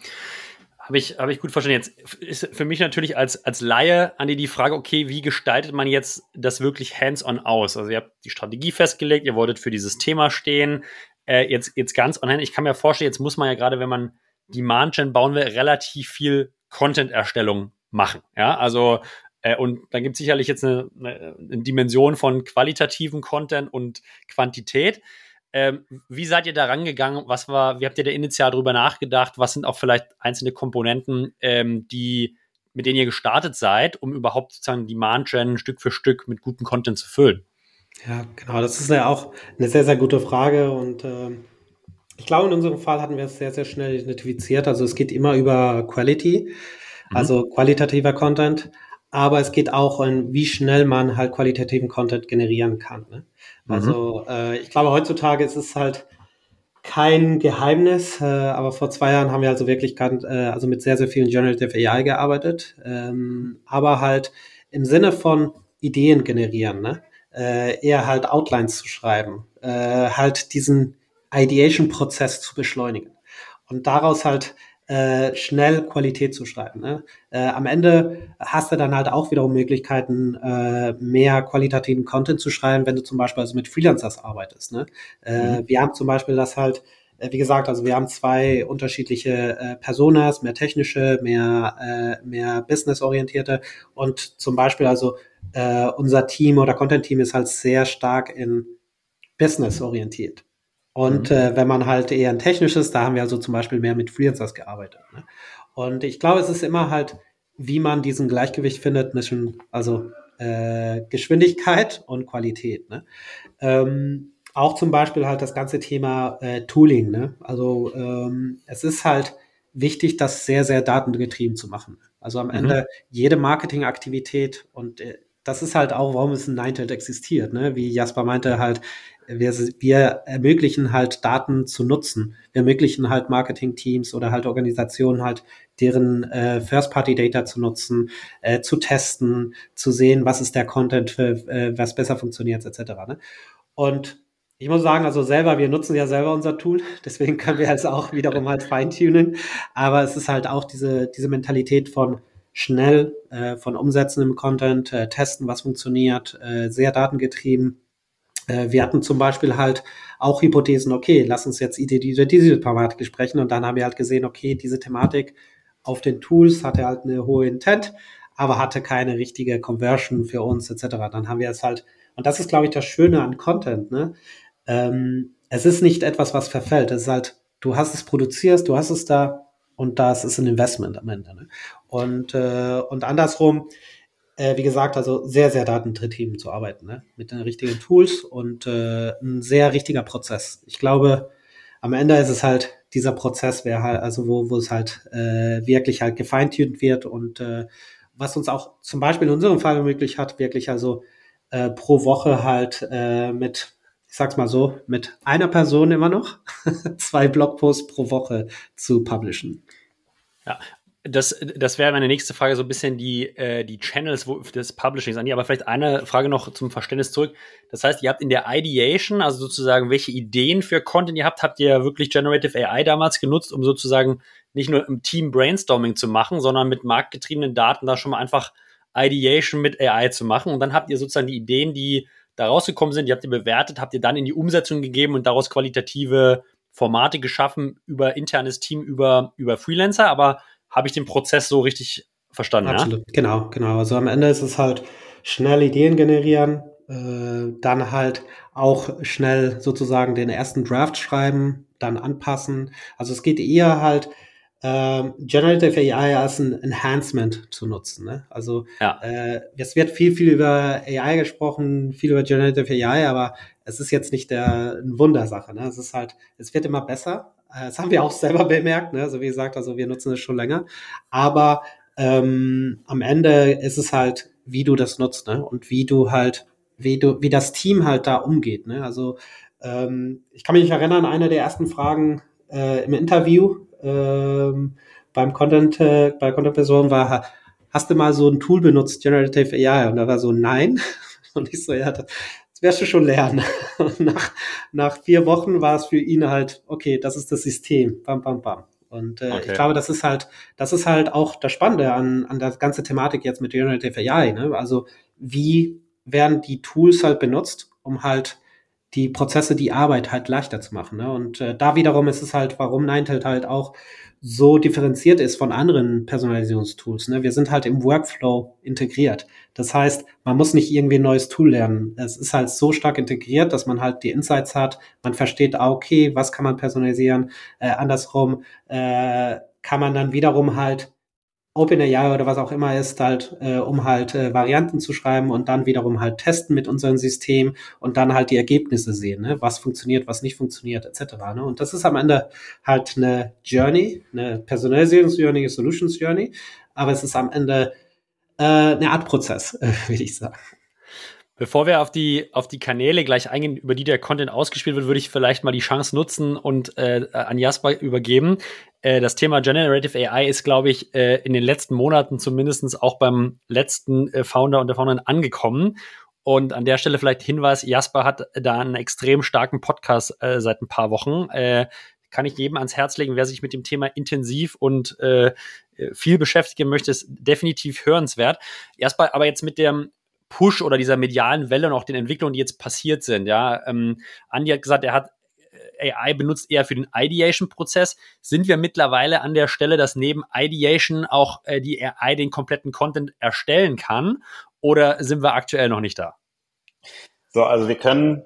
Habe ich, habe ich gut verstanden. Jetzt ist für mich natürlich als, als Laie, Andi, die Frage, okay, wie gestaltet man jetzt das wirklich hands-on aus? Also ihr habt die Strategie festgelegt, ihr wolltet für dieses Thema stehen. Äh, jetzt, jetzt ganz online. Ich kann mir vorstellen, jetzt muss man ja gerade, wenn man Demand-Gen bauen will, relativ viel Content-Erstellung machen. Ja, also äh, und dann gibt es sicherlich jetzt eine, eine, eine, Dimension von qualitativen Content und Quantität. Ähm, wie seid ihr da rangegangen? Was war, wie habt ihr da initial drüber nachgedacht? Was sind auch vielleicht einzelne Komponenten, ähm, die, mit denen ihr gestartet seid, um überhaupt sozusagen Demand-Gen Stück für Stück mit gutem Content zu füllen? Ja, genau. Das ist ja auch eine sehr, sehr gute Frage und ähm ich glaube, in unserem Fall hatten wir es sehr, sehr schnell identifiziert. Also es geht immer über Quality, mhm. also qualitativer Content aber es geht auch um, wie schnell man halt qualitativen Content generieren kann. Ne? Also mhm. äh, ich glaube, heutzutage ist es halt kein Geheimnis, äh, aber vor zwei Jahren haben wir also wirklich äh, also mit sehr, sehr vielen Generative AI gearbeitet, ähm, aber halt im Sinne von Ideen generieren, ne? äh, eher halt Outlines zu schreiben, äh, halt diesen Ideation-Prozess zu beschleunigen und daraus halt äh, schnell Qualität zu schreiben. Ne? Äh, am Ende hast du dann halt auch wiederum Möglichkeiten, äh, mehr qualitativen Content zu schreiben, wenn du zum Beispiel also mit Freelancers arbeitest. Ne? Äh, mhm. Wir haben zum Beispiel das halt, äh, wie gesagt, also wir haben zwei unterschiedliche äh, Personas, mehr technische, mehr, äh, mehr businessorientierte und zum Beispiel also äh, unser Team oder Content-Team ist halt sehr stark in Business orientiert. Und mhm. äh, wenn man halt eher ein technisches, da haben wir also zum Beispiel mehr mit Freelancers gearbeitet. Ne? Und ich glaube, es ist immer halt, wie man diesen Gleichgewicht findet zwischen, also äh, Geschwindigkeit und Qualität. Ne? Ähm, auch zum Beispiel halt das ganze Thema äh, Tooling. Ne? Also ähm, es ist halt wichtig, das sehr, sehr datengetrieben zu machen. Also am mhm. Ende jede Marketingaktivität und äh, das ist halt auch, warum es ein Ninetale existiert. Ne? Wie Jasper meinte, halt, wir, wir ermöglichen halt Daten zu nutzen. Wir ermöglichen halt Marketing-Teams oder halt Organisationen halt, deren äh, First-Party-Data zu nutzen, äh, zu testen, zu sehen, was ist der Content, für, äh, was besser funktioniert, etc. Ne? Und ich muss sagen, also selber, wir nutzen ja selber unser Tool, deswegen können wir es auch wiederum halt feintunen. Aber es ist halt auch diese, diese Mentalität von schnell, äh, von Umsetzen im Content, äh, testen, was funktioniert, äh, sehr datengetrieben. Äh, wir hatten zum Beispiel halt auch Hypothesen, okay, lass uns jetzt diese, diese Thematik besprechen. Und dann haben wir halt gesehen, okay, diese Thematik auf den Tools hatte halt eine hohe Intent, aber hatte keine richtige Conversion für uns etc. Dann haben wir es halt, und das ist, glaube ich, das Schöne an Content, ne? ähm, es ist nicht etwas, was verfällt. Es ist halt, du hast es produziert, du hast es da und das ist ein Investment am Ende. Ne? Und, äh, und andersrum, äh, wie gesagt, also sehr, sehr datentrieben zu arbeiten, ne? mit den richtigen Tools und äh, ein sehr richtiger Prozess. Ich glaube, am Ende ist es halt dieser Prozess, wer halt, also wo, wo es halt äh, wirklich halt gefeintuned wird und äh, was uns auch zum Beispiel in unserem Fall möglich hat, wirklich also äh, pro Woche halt äh, mit ich sag's mal so, mit einer Person immer noch zwei Blogposts pro Woche zu publishen. Ja, das, das wäre meine nächste Frage, so ein bisschen die, äh, die Channels wo, des Publishings an die. Aber vielleicht eine Frage noch zum Verständnis zurück. Das heißt, ihr habt in der Ideation, also sozusagen, welche Ideen für Content ihr habt, habt ihr wirklich Generative AI damals genutzt, um sozusagen nicht nur im Team Brainstorming zu machen, sondern mit marktgetriebenen Daten da schon mal einfach Ideation mit AI zu machen. Und dann habt ihr sozusagen die Ideen, die da rausgekommen sind, die habt ihr bewertet, habt ihr dann in die Umsetzung gegeben und daraus qualitative Formate geschaffen über internes Team, über, über Freelancer, aber habe ich den Prozess so richtig verstanden? Absolut, ja? genau, genau. Also am Ende ist es halt schnell Ideen generieren, äh, dann halt auch schnell sozusagen den ersten Draft schreiben, dann anpassen. Also es geht eher halt ähm, Generative AI als ein Enhancement zu nutzen. Ne? Also ja. äh, es wird viel, viel über AI gesprochen, viel über Generative AI, aber es ist jetzt nicht der eine Wundersache. Ne? Es ist halt, es wird immer besser. Das haben wir auch selber bemerkt. Ne? Also wie gesagt, also wir nutzen es schon länger. Aber ähm, am Ende ist es halt, wie du das nutzt ne? und wie du halt, wie du, wie das Team halt da umgeht. Ne? Also ähm, ich kann mich erinnern, eine der ersten Fragen äh, im Interview ähm, beim Content, äh, bei Content Person war, hast du mal so ein Tool benutzt, Generative AI? Und da war so, nein. Und ich so, ja, das, wirst du schon lernen. Nach, nach vier Wochen war es für ihn halt, okay, das ist das System. Bam, bam, bam. Und äh, okay. ich glaube, das ist halt, das ist halt auch das Spannende an, an der ganze Thematik jetzt mit Generative AI. Ne? Also wie werden die Tools halt benutzt, um halt die Prozesse, die Arbeit halt leichter zu machen. Ne? Und äh, da wiederum ist es halt, warum Ninetale halt auch so differenziert ist von anderen Personalisierungstools. Ne? Wir sind halt im Workflow integriert. Das heißt, man muss nicht irgendwie ein neues Tool lernen. Es ist halt so stark integriert, dass man halt die Insights hat. Man versteht, ah, okay, was kann man personalisieren. Äh, andersrum äh, kann man dann wiederum halt OpenAI oder was auch immer ist, halt, äh, um halt äh, Varianten zu schreiben und dann wiederum halt testen mit unserem System und dann halt die Ergebnisse sehen, ne? was funktioniert, was nicht funktioniert, etc. Ne? Und das ist am Ende halt eine Journey, eine Personalisierungsjourney, Solutions Journey, aber es ist am Ende äh, eine Art Prozess, äh, würde ich sagen. Bevor wir auf die, auf die Kanäle gleich eingehen, über die der Content ausgespielt wird, würde ich vielleicht mal die Chance nutzen und äh, an Jasper übergeben. Äh, das Thema Generative AI ist, glaube ich, äh, in den letzten Monaten zumindest auch beim letzten äh, Founder und der Founderin angekommen. Und an der Stelle vielleicht Hinweis, Jasper hat da einen extrem starken Podcast äh, seit ein paar Wochen. Äh, kann ich jedem ans Herz legen, wer sich mit dem Thema intensiv und viel beschäftigen möchte, ist definitiv hörenswert. Erstmal aber jetzt mit dem Push oder dieser medialen Welle und auch den Entwicklungen, die jetzt passiert sind. Ja, ähm, Andi hat gesagt, er hat äh, AI benutzt eher für den Ideation-Prozess. Sind wir mittlerweile an der Stelle, dass neben Ideation auch äh, die AI den kompletten Content erstellen kann? Oder sind wir aktuell noch nicht da? So, also wir können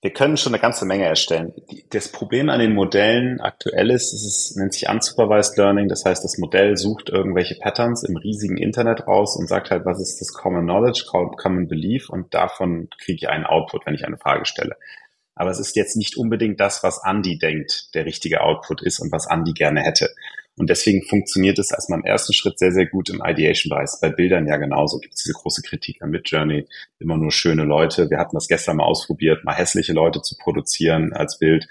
wir können schon eine ganze Menge erstellen. Das Problem an den Modellen aktuell ist, es nennt sich Unsupervised Learning. Das heißt, das Modell sucht irgendwelche Patterns im riesigen Internet raus und sagt halt, was ist das Common Knowledge, Common Belief und davon kriege ich einen Output, wenn ich eine Frage stelle. Aber es ist jetzt nicht unbedingt das, was Andy denkt, der richtige Output ist und was Andy gerne hätte. Und deswegen funktioniert es erstmal im ersten Schritt sehr, sehr gut im Ideation-Bereich. Bei Bildern ja genauso. Gibt es diese große Kritik an Midjourney. Immer nur schöne Leute. Wir hatten das gestern mal ausprobiert, mal hässliche Leute zu produzieren als Bild.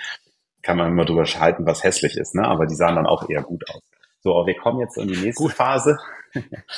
Kann man immer drüber schalten, was hässlich ist, ne? Aber die sahen dann auch eher gut aus. So, aber wir kommen jetzt in die nächste gut. Phase.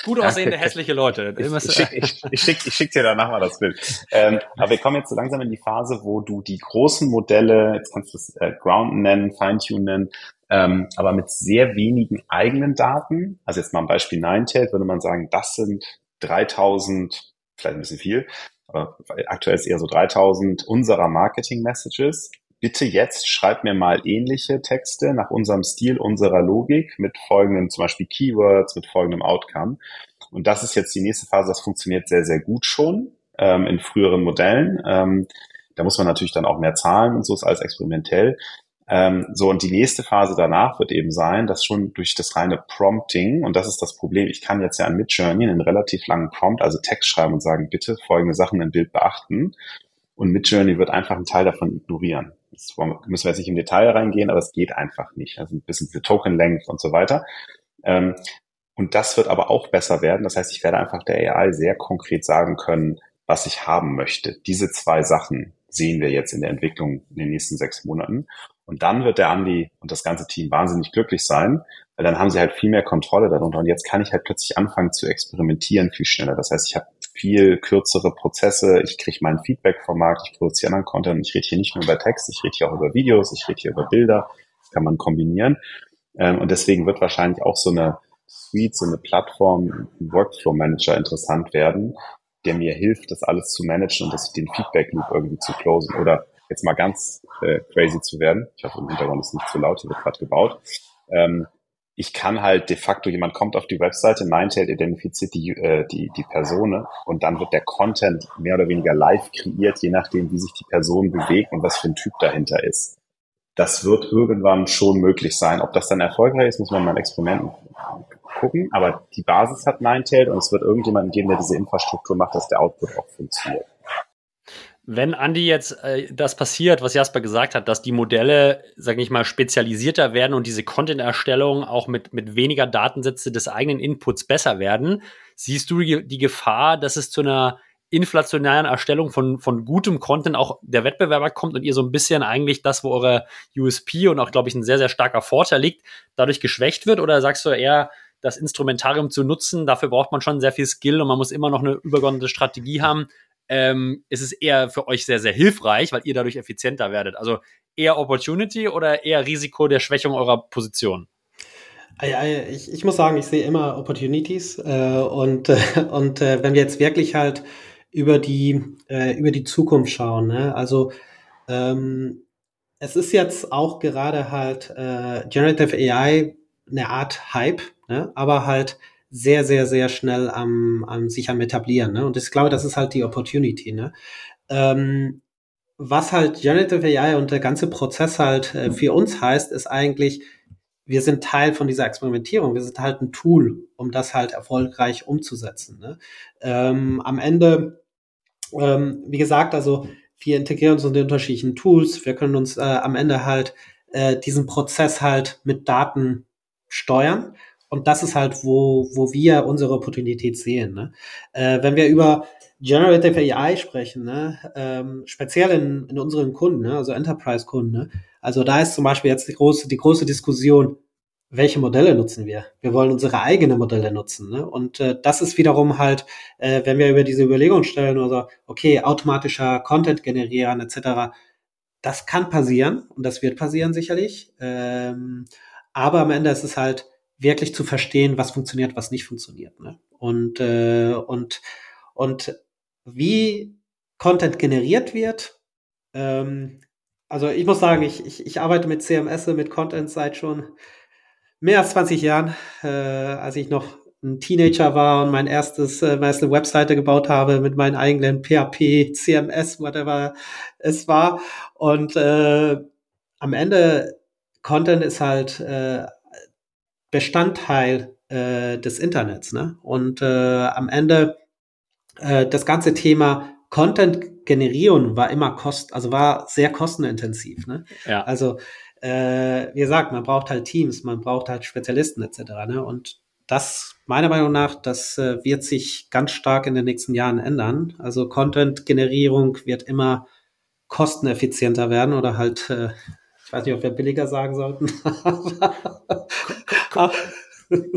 Gut aussehende hässliche Leute. Ich, ich schicke ich, ich schick, ich schick dir danach mal das Bild. Ähm, aber wir kommen jetzt so langsam in die Phase, wo du die großen Modelle, jetzt kannst du es äh, Ground nennen, Feintunen nennen, ähm, aber mit sehr wenigen eigenen Daten. Also jetzt mal ein Beispiel Ninetail, würde man sagen, das sind 3000, vielleicht ein bisschen viel, aber aktuell ist eher so 3000 unserer Marketing-Messages. Bitte jetzt schreib mir mal ähnliche Texte nach unserem Stil, unserer Logik mit folgenden zum Beispiel Keywords, mit folgendem Outcome. Und das ist jetzt die nächste Phase, das funktioniert sehr, sehr gut schon ähm, in früheren Modellen. Ähm, da muss man natürlich dann auch mehr zahlen und so ist alles experimentell. Ähm, so, und die nächste Phase danach wird eben sein, dass schon durch das reine Prompting, und das ist das Problem, ich kann jetzt ja an Midjourney einen relativ langen Prompt, also Text schreiben und sagen, bitte folgende Sachen im Bild beachten. Und Midjourney wird einfach einen Teil davon ignorieren. Das müssen wir jetzt nicht im Detail reingehen, aber es geht einfach nicht. Also ein bisschen diese Token Length und so weiter. Ähm, und das wird aber auch besser werden. Das heißt, ich werde einfach der AI sehr konkret sagen können, was ich haben möchte. Diese zwei Sachen sehen wir jetzt in der Entwicklung in den nächsten sechs Monaten. Und dann wird der Andi und das ganze Team wahnsinnig glücklich sein, weil dann haben sie halt viel mehr Kontrolle darunter. Und jetzt kann ich halt plötzlich anfangen zu experimentieren viel schneller. Das heißt, ich habe viel kürzere Prozesse, ich kriege mein Feedback vom Markt, ich produziere anderen Content. Ich rede hier nicht nur über Text, ich rede hier auch über Videos, ich rede hier über Bilder. Das kann man kombinieren. Ähm, und deswegen wird wahrscheinlich auch so eine Suite, so eine Plattform, ein Workflow Manager interessant werden, der mir hilft, das alles zu managen und das, den Feedback Loop irgendwie zu closen oder jetzt mal ganz äh, crazy zu werden. Ich hoffe, im Hintergrund ist nicht zu laut, hier wird gerade gebaut. Ähm, ich kann halt de facto, jemand kommt auf die Webseite, Ninetail identifiziert die, äh, die, die Person und dann wird der Content mehr oder weniger live kreiert, je nachdem, wie sich die Person bewegt und was für ein Typ dahinter ist. Das wird irgendwann schon möglich sein. Ob das dann erfolgreich ist, muss man mal in Experimenten gucken. Aber die Basis hat Ninetail und es wird irgendjemanden geben, der diese Infrastruktur macht, dass der Output auch funktioniert. Wenn Andi jetzt äh, das passiert, was Jasper gesagt hat, dass die Modelle, sage ich mal, spezialisierter werden und diese Content-Erstellung auch mit, mit weniger Datensätze des eigenen Inputs besser werden, siehst du die, die Gefahr, dass es zu einer inflationären Erstellung von, von gutem Content auch der Wettbewerber kommt und ihr so ein bisschen eigentlich das, wo eure USP und auch, glaube ich, ein sehr, sehr starker Vorteil liegt, dadurch geschwächt wird? Oder sagst du eher, das Instrumentarium zu nutzen, dafür braucht man schon sehr viel Skill und man muss immer noch eine übergeordnete Strategie haben, ähm, ist es eher für euch sehr, sehr hilfreich, weil ihr dadurch effizienter werdet. Also eher Opportunity oder eher Risiko der Schwächung eurer Position? Ich, ich muss sagen, ich sehe immer Opportunities äh, und, äh, und äh, wenn wir jetzt wirklich halt über die, äh, über die Zukunft schauen, ne? also ähm, es ist jetzt auch gerade halt äh, Generative AI eine Art Hype, ne? aber halt sehr, sehr, sehr schnell am, am sich am etablieren. Ne? Und ich glaube, das ist halt die Opportunity. Ne? Ähm, was halt Generative AI und der ganze Prozess halt äh, für uns heißt, ist eigentlich, wir sind Teil von dieser Experimentierung. Wir sind halt ein Tool, um das halt erfolgreich umzusetzen. Ne? Ähm, am Ende, ähm, wie gesagt, also wir integrieren uns in die unterschiedlichen Tools. Wir können uns äh, am Ende halt äh, diesen Prozess halt mit Daten steuern. Und das ist halt, wo, wo wir unsere Opportunität sehen. Ne? Äh, wenn wir über Generative AI sprechen, ne? ähm, speziell in, in unseren Kunden, ne? also Enterprise-Kunden, ne? also da ist zum Beispiel jetzt die große, die große Diskussion, welche Modelle nutzen wir? Wir wollen unsere eigenen Modelle nutzen. Ne? Und äh, das ist wiederum halt, äh, wenn wir über diese Überlegung stellen oder okay, automatischer Content generieren etc., das kann passieren und das wird passieren sicherlich. Ähm, aber am Ende ist es halt wirklich zu verstehen, was funktioniert, was nicht funktioniert. Ne? Und, äh, und, und wie Content generiert wird. Ähm, also ich muss sagen, ich, ich, ich arbeite mit CMS, mit Content seit schon mehr als 20 Jahren, äh, als ich noch ein Teenager war und mein erstes, äh, meine erste Webseite gebaut habe mit meinen eigenen PHP, CMS, whatever es war. Und äh, am Ende Content ist halt äh, Bestandteil äh, des Internets. Ne? Und äh, am Ende äh, das ganze Thema Content generieren war immer kost, also war sehr kostenintensiv. Ne? Ja. Also äh, wie gesagt, man braucht halt Teams, man braucht halt Spezialisten etc. Ne? Und das meiner Meinung nach, das äh, wird sich ganz stark in den nächsten Jahren ändern. Also Content-Generierung wird immer kosteneffizienter werden oder halt, äh, ich weiß nicht, ob wir billiger sagen sollten.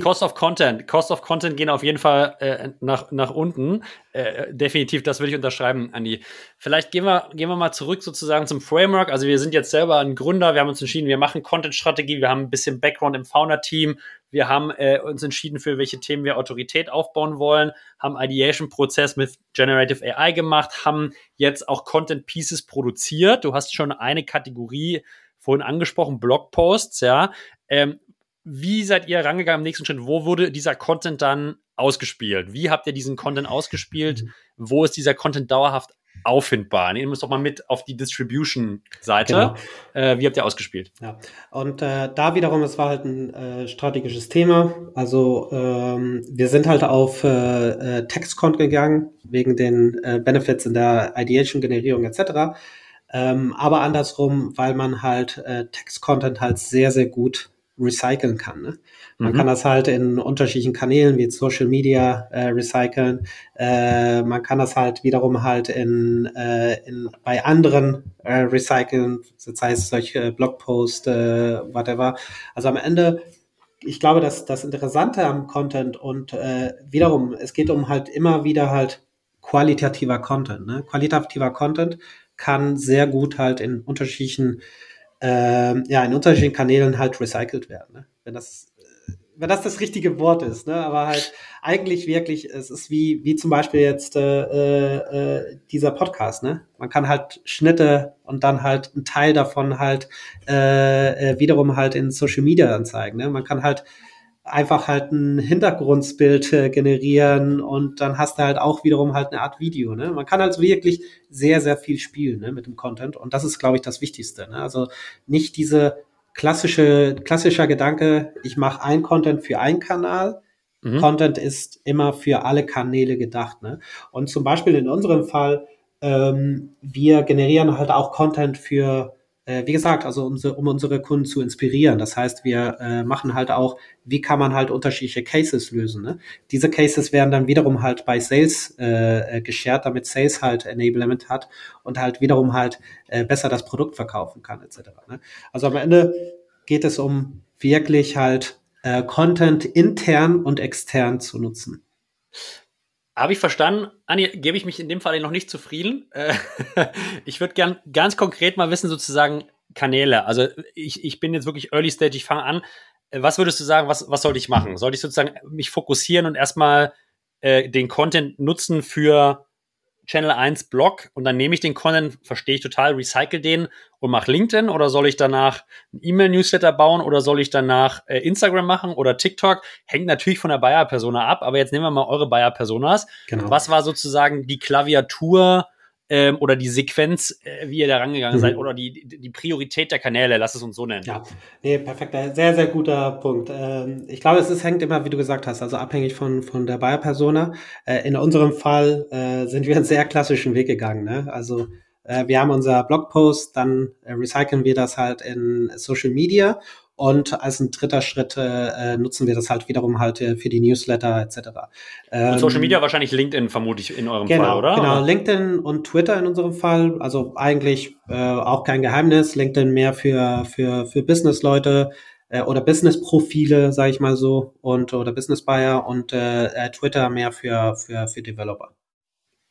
Cost of Content. Cost of Content gehen auf jeden Fall äh, nach, nach unten. Äh, definitiv, das würde ich unterschreiben, Andi. Vielleicht gehen wir, gehen wir mal zurück sozusagen zum Framework. Also wir sind jetzt selber ein Gründer, wir haben uns entschieden, wir machen Content-Strategie, wir haben ein bisschen Background im Founder-Team, wir haben äh, uns entschieden, für welche Themen wir Autorität aufbauen wollen, haben Ideation-Prozess mit Generative AI gemacht, haben jetzt auch Content-Pieces produziert. Du hast schon eine Kategorie vorhin angesprochen, Blogposts, ja. Ähm, wie seid ihr rangegangen im nächsten Schritt? Wo wurde dieser Content dann ausgespielt? Wie habt ihr diesen Content ausgespielt? Wo ist dieser Content dauerhaft auffindbar? Nehmen wir es doch mal mit auf die Distribution-Seite. Genau. Äh, wie habt ihr ausgespielt? Ja, und äh, da wiederum, es war halt ein äh, strategisches Thema. Also ähm, wir sind halt auf äh, äh Text-Content gegangen, wegen den äh, Benefits in der Ideation-Generierung etc. Ähm, aber andersrum, weil man halt äh, Text-Content halt sehr, sehr gut recyceln kann. Ne? Man mhm. kann das halt in unterschiedlichen Kanälen wie Social Media äh, recyceln. Äh, man kann das halt wiederum halt in, äh, in bei anderen äh, recyceln, das heißt solche Blogposts, äh, whatever. Also am Ende ich glaube, dass das Interessante am Content und äh, wiederum, es geht um halt immer wieder halt qualitativer Content. Ne? Qualitativer Content kann sehr gut halt in unterschiedlichen ähm, ja, in unterschiedlichen Kanälen halt recycelt werden. Ne? Wenn das äh, wenn das das richtige Wort ist, ne? aber halt eigentlich wirklich, es ist wie, wie zum Beispiel jetzt äh, äh, dieser Podcast, ne? Man kann halt Schnitte und dann halt einen Teil davon halt äh, äh wiederum halt in Social Media anzeigen. Ne? Man kann halt einfach halt ein Hintergrundbild äh, generieren und dann hast du halt auch wiederum halt eine Art Video. Ne? Man kann also wirklich sehr, sehr viel spielen ne, mit dem Content und das ist, glaube ich, das Wichtigste. Ne? Also nicht diese klassische, klassischer Gedanke, ich mache ein Content für einen Kanal. Mhm. Content ist immer für alle Kanäle gedacht. Ne? Und zum Beispiel in unserem Fall, ähm, wir generieren halt auch Content für äh, wie gesagt, also um, um, unsere Kunden zu inspirieren. Das heißt, wir äh, machen halt auch, wie kann man halt unterschiedliche Cases lösen. Ne? Diese Cases werden dann wiederum halt bei Sales äh, geshared, damit Sales halt Enablement hat und halt wiederum halt äh, besser das Produkt verkaufen kann, etc. Ne? Also am Ende geht es um wirklich halt äh, Content intern und extern zu nutzen. Habe ich verstanden. Anni, gebe ich mich in dem Fall noch nicht zufrieden. Äh, ich würde gern ganz konkret mal wissen, sozusagen Kanäle. Also ich, ich bin jetzt wirklich Early Stage, ich fange an. Äh, was würdest du sagen, was, was sollte ich machen? Sollte ich sozusagen mich fokussieren und erstmal äh, den Content nutzen für Channel 1 Blog und dann nehme ich den Content, verstehe ich total, recycle den und mache LinkedIn oder soll ich danach ein E-Mail-Newsletter bauen oder soll ich danach äh, Instagram machen oder TikTok? Hängt natürlich von der Buyer-Persona ab, aber jetzt nehmen wir mal eure Buyer-Personas. Genau. Was war sozusagen die Klaviatur ähm, oder die Sequenz, äh, wie ihr da rangegangen mhm. seid, oder die, die Priorität der Kanäle, lass es uns so nennen. Ja, nee, perfekt, sehr, sehr guter Punkt. Ähm, ich glaube, es ist, hängt immer, wie du gesagt hast, also abhängig von, von der Buyer-Persona. Äh, in unserem Fall äh, sind wir einen sehr klassischen Weg gegangen. Ne? Also äh, wir haben unser Blogpost, dann äh, recyceln wir das halt in Social Media und als ein dritter Schritt äh, nutzen wir das halt wiederum halt äh, für die Newsletter etc. Ähm, und Social Media wahrscheinlich LinkedIn vermute ich in eurem genau, Fall, oder? Genau, LinkedIn und Twitter in unserem Fall. Also eigentlich äh, auch kein Geheimnis. LinkedIn mehr für für für Business-Leute äh, oder Business-Profile, sage ich mal so, und oder Business-Buyer und äh, äh, Twitter mehr für für für Developer.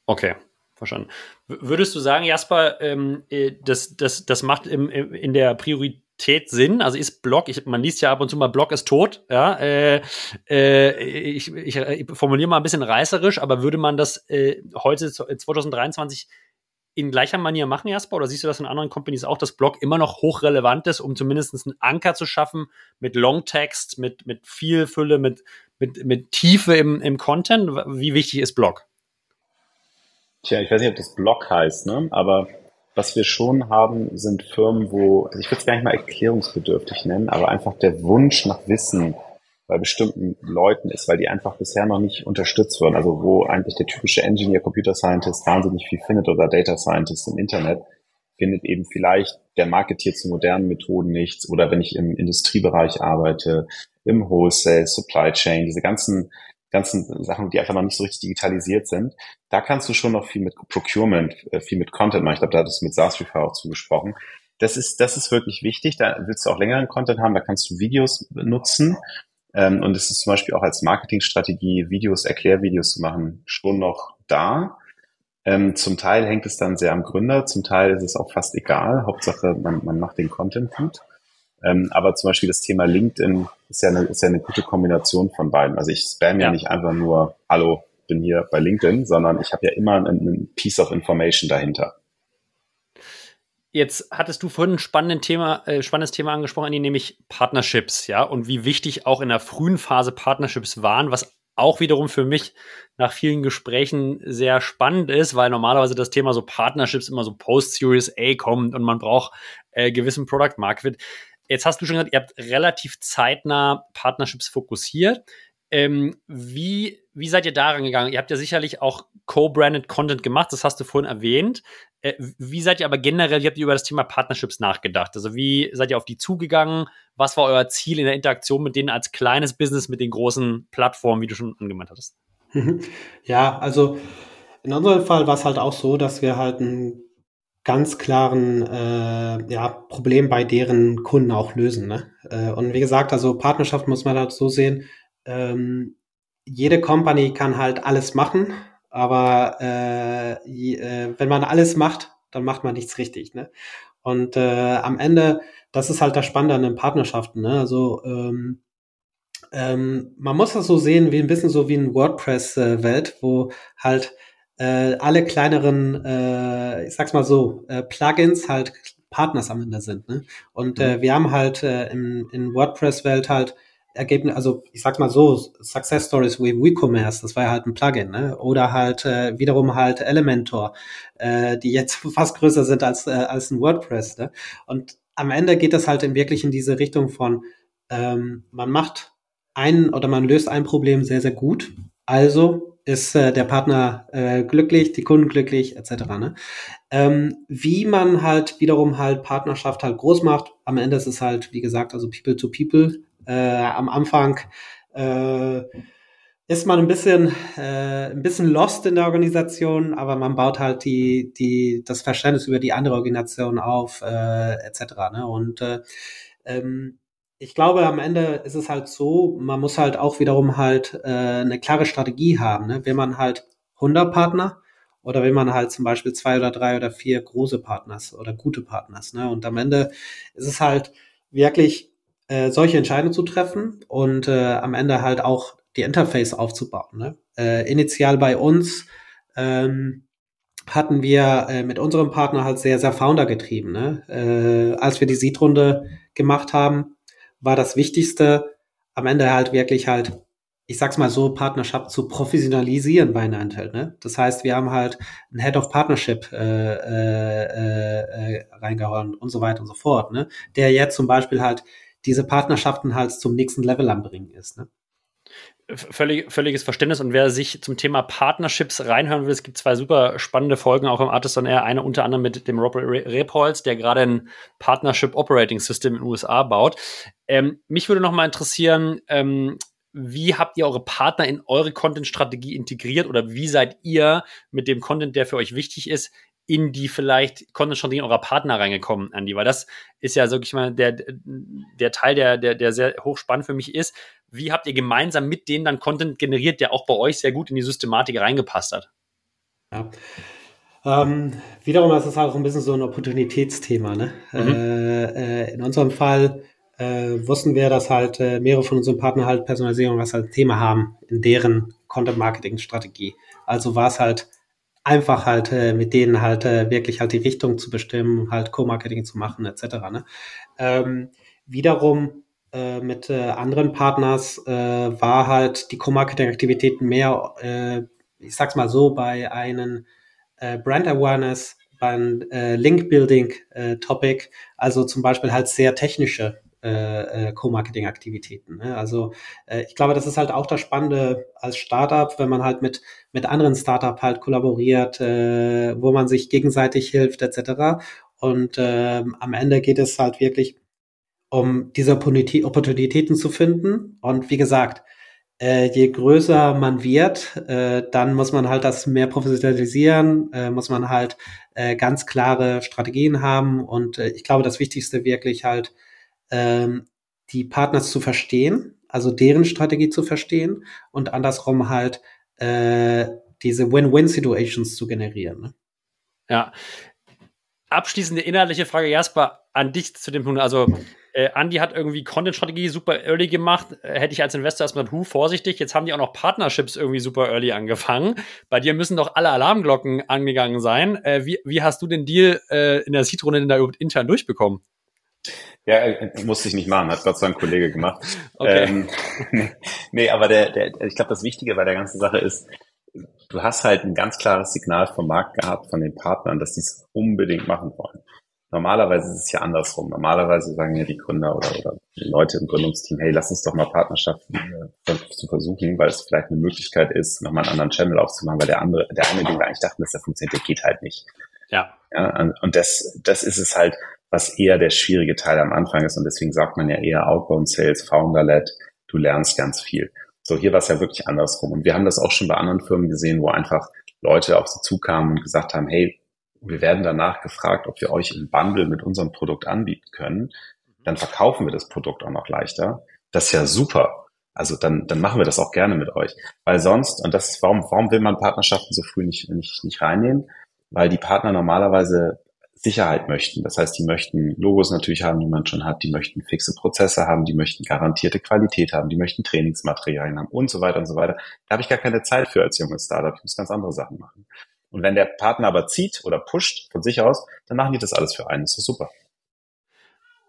Okay, verstanden. Würdest du sagen, Jasper, ähm, äh, das, das, das macht im, im, in der Priorität Sinn? Also ist Blog, ich, man liest ja ab und zu mal, Blog ist tot, ja. Äh, äh, ich, ich, ich formuliere mal ein bisschen reißerisch, aber würde man das äh, heute 2023 in gleicher Manier machen, Jasper? Oder siehst du das in anderen Companies auch, dass Blog immer noch hochrelevant ist, um zumindest einen Anker zu schaffen mit Longtext, mit, mit viel Fülle, mit, mit, mit Tiefe im, im Content? Wie wichtig ist Blog? Tja, ich weiß nicht, ob das Blog heißt, ne? aber was wir schon haben, sind Firmen, wo, also ich würde es gar nicht mal erklärungsbedürftig nennen, aber einfach der Wunsch nach Wissen bei bestimmten Leuten ist, weil die einfach bisher noch nicht unterstützt wurden. Also wo eigentlich der typische Engineer, Computer Scientist wahnsinnig viel findet oder Data Scientist im Internet, findet eben vielleicht der Marketier zu modernen Methoden nichts. Oder wenn ich im Industriebereich arbeite, im Wholesale, Supply Chain, diese ganzen ganzen Sachen, die einfach noch nicht so richtig digitalisiert sind, da kannst du schon noch viel mit Procurement, äh, viel mit Content machen. Ich glaube, da hat es mit SaaS auch zugesprochen. Das ist, das ist wirklich wichtig. Da willst du auch längeren Content haben, da kannst du Videos nutzen. Ähm, und es ist zum Beispiel auch als Marketingstrategie, Videos, Erklärvideos zu machen, schon noch da. Ähm, zum Teil hängt es dann sehr am Gründer, zum Teil ist es auch fast egal. Hauptsache, man, man macht den Content gut. Ähm, aber zum Beispiel das Thema LinkedIn ist ja, eine, ist ja eine gute Kombination von beiden. Also ich spam ja, ja nicht einfach nur, hallo, bin hier bei LinkedIn, sondern ich habe ja immer ein, ein Piece of Information dahinter. Jetzt hattest du vorhin ein spannendes Thema, äh, spannendes Thema angesprochen, nämlich Partnerships, ja, und wie wichtig auch in der frühen Phase Partnerships waren, was auch wiederum für mich nach vielen Gesprächen sehr spannend ist, weil normalerweise das Thema so Partnerships immer so Post-Series A kommt und man braucht äh, gewissen Product Market. Jetzt hast du schon gesagt, ihr habt relativ zeitnah Partnerships fokussiert. Ähm, wie, wie seid ihr daran gegangen? Ihr habt ja sicherlich auch Co-branded Content gemacht, das hast du vorhin erwähnt. Äh, wie seid ihr aber generell, wie habt ihr über das Thema Partnerships nachgedacht? Also wie seid ihr auf die zugegangen? Was war euer Ziel in der Interaktion mit denen als kleines Business mit den großen Plattformen, wie du schon angemeint hattest? Ja, also in unserem Fall war es halt auch so, dass wir halt ein ganz klaren äh, ja, Problem bei deren Kunden auch lösen. Ne? Äh, und wie gesagt, also Partnerschaft muss man halt so sehen, ähm, jede Company kann halt alles machen, aber äh, je, äh, wenn man alles macht, dann macht man nichts richtig. Ne? Und äh, am Ende, das ist halt das Spannende an den Partnerschaften. Ne? Also ähm, ähm, man muss das so sehen, wie ein bisschen so wie ein WordPress-Welt, äh, wo halt äh, alle kleineren, äh, ich sag's mal so, äh, Plugins halt Partners am Ende sind. Ne? Und äh, mhm. wir haben halt äh, in, in WordPress-Welt halt Ergebnis, also ich sag mal so, Success Stories wie WeCommerce, das war ja halt ein Plugin, ne? Oder halt äh, wiederum halt Elementor, äh, die jetzt fast größer sind als, äh, als ein WordPress. Ne? Und am Ende geht das halt in wirklich in diese Richtung von, ähm, man macht ein oder man löst ein Problem sehr, sehr gut. Also ist äh, der Partner äh, glücklich, die Kunden glücklich, etc. Ne? Ähm, wie man halt wiederum halt Partnerschaft halt groß macht, am Ende ist es halt, wie gesagt, also People to People. Äh, am Anfang äh, ist man ein bisschen, äh, ein bisschen lost in der Organisation, aber man baut halt die, die, das Verständnis über die andere Organisation auf, äh, etc. Ne? Und äh, ähm, ich glaube, am Ende ist es halt so, man muss halt auch wiederum halt äh, eine klare Strategie haben. Ne? Will man halt 100 Partner oder will man halt zum Beispiel zwei oder drei oder vier große Partners oder gute Partners. Ne? Und am Ende ist es halt wirklich äh, solche Entscheidungen zu treffen und äh, am Ende halt auch die Interface aufzubauen. Ne? Äh, initial bei uns ähm, hatten wir äh, mit unserem Partner halt sehr, sehr Founder getrieben. Ne? Äh, als wir die Seed-Runde gemacht haben, war das Wichtigste, am Ende halt wirklich halt, ich sag's mal so, Partnerschaft zu professionalisieren bei Nintel. Ne? Das heißt, wir haben halt einen Head of Partnership äh, äh, äh, reingehauen und so weiter und so fort, ne? der jetzt zum Beispiel halt diese Partnerschaften halt zum nächsten Level anbringen ist. Ne? Völlig, völliges Verständnis. Und wer sich zum Thema Partnerships reinhören will, es gibt zwei super spannende Folgen auch im Artist on Air. Eine unter anderem mit dem Rob Repolz, der gerade ein Partnership Operating System in den USA baut. Ähm, mich würde noch mal interessieren, ähm, wie habt ihr eure Partner in eure Content-Strategie integriert oder wie seid ihr mit dem Content, der für euch wichtig ist, in die vielleicht Content-Strategien eurer Partner reingekommen, Andy? Weil das ist ja, sag ich mal, der, der Teil, der, der, der sehr hochspannend für mich ist. Wie habt ihr gemeinsam mit denen dann Content generiert, der auch bei euch sehr gut in die Systematik reingepasst hat? Ja. Ähm, wiederum ist es auch ein bisschen so ein Opportunitätsthema. Ne? Mhm. Äh, äh, in unserem Fall äh, wussten wir, dass halt äh, mehrere von unseren Partnern halt Personalisierung als halt Thema haben in deren Content-Marketing-Strategie. Also war es halt einfach halt äh, mit denen halt äh, wirklich halt die Richtung zu bestimmen, halt Co-Marketing zu machen etc. Ne? Ähm, wiederum äh, mit äh, anderen Partners äh, war halt die Co-Marketing-Aktivitäten mehr, äh, ich sag's mal so, bei einem äh, Brand Awareness, beim äh, Link-Building-Topic, also zum Beispiel halt sehr technische äh, äh, Co-Marketing-Aktivitäten. Ne? Also äh, ich glaube, das ist halt auch das Spannende als Startup, wenn man halt mit mit anderen Startup halt kollaboriert, äh, wo man sich gegenseitig hilft etc. Und äh, am Ende geht es halt wirklich um diese Opportunitäten zu finden. Und wie gesagt, äh, je größer man wird, äh, dann muss man halt das mehr professionalisieren, äh, muss man halt äh, ganz klare Strategien haben. Und äh, ich glaube, das Wichtigste wirklich halt ähm, die Partners zu verstehen, also deren Strategie zu verstehen und andersrum halt äh, diese Win-Win-Situations zu generieren. Ne? Ja. Abschließende inhaltliche Frage, Jasper, an dich zu dem Punkt. Also, äh, Andy hat irgendwie Content-Strategie super early gemacht. Äh, hätte ich als Investor erstmal, hu, vorsichtig. Jetzt haben die auch noch Partnerships irgendwie super early angefangen. Bei dir müssen doch alle Alarmglocken angegangen sein. Äh, wie, wie hast du den Deal äh, in der Seed-Runde denn da intern durchbekommen? Ja, äh, musste ich nicht machen, hat Gott sei Dank ein Kollege gemacht. Okay. Ähm, nee, aber der, der, ich glaube, das Wichtige bei der ganzen Sache ist, du hast halt ein ganz klares Signal vom Markt gehabt, von den Partnern, dass die es unbedingt machen wollen. Normalerweise ist es ja andersrum. Normalerweise sagen ja die Gründer oder, oder die Leute im Gründungsteam, hey, lass uns doch mal Partnerschaften äh, zu versuchen, weil es vielleicht eine Möglichkeit ist, nochmal einen anderen Channel aufzumachen, weil der andere, der eine, den wir eigentlich dachten, dass der funktioniert, der geht halt nicht. Ja. ja und das, das ist es halt, was eher der schwierige Teil am Anfang ist. Und deswegen sagt man ja eher Outbound Sales, Founder-led, du lernst ganz viel. So, hier war es ja wirklich andersrum. Und wir haben das auch schon bei anderen Firmen gesehen, wo einfach Leute auf sie zukamen und gesagt haben, hey, wir werden danach gefragt, ob wir euch ein Bundle mit unserem Produkt anbieten können. Dann verkaufen wir das Produkt auch noch leichter. Das ist ja super. Also dann, dann machen wir das auch gerne mit euch. Weil sonst, und das ist, warum, warum will man Partnerschaften so früh nicht, nicht, nicht reinnehmen? Weil die Partner normalerweise Sicherheit möchten. Das heißt, die möchten Logos natürlich haben, die man schon hat, die möchten fixe Prozesse haben, die möchten garantierte Qualität haben, die möchten Trainingsmaterialien haben und so weiter und so weiter. Da habe ich gar keine Zeit für als junges Startup. Ich muss ganz andere Sachen machen. Und wenn der Partner aber zieht oder pusht von sich aus, dann machen die das alles für einen. Das ist super.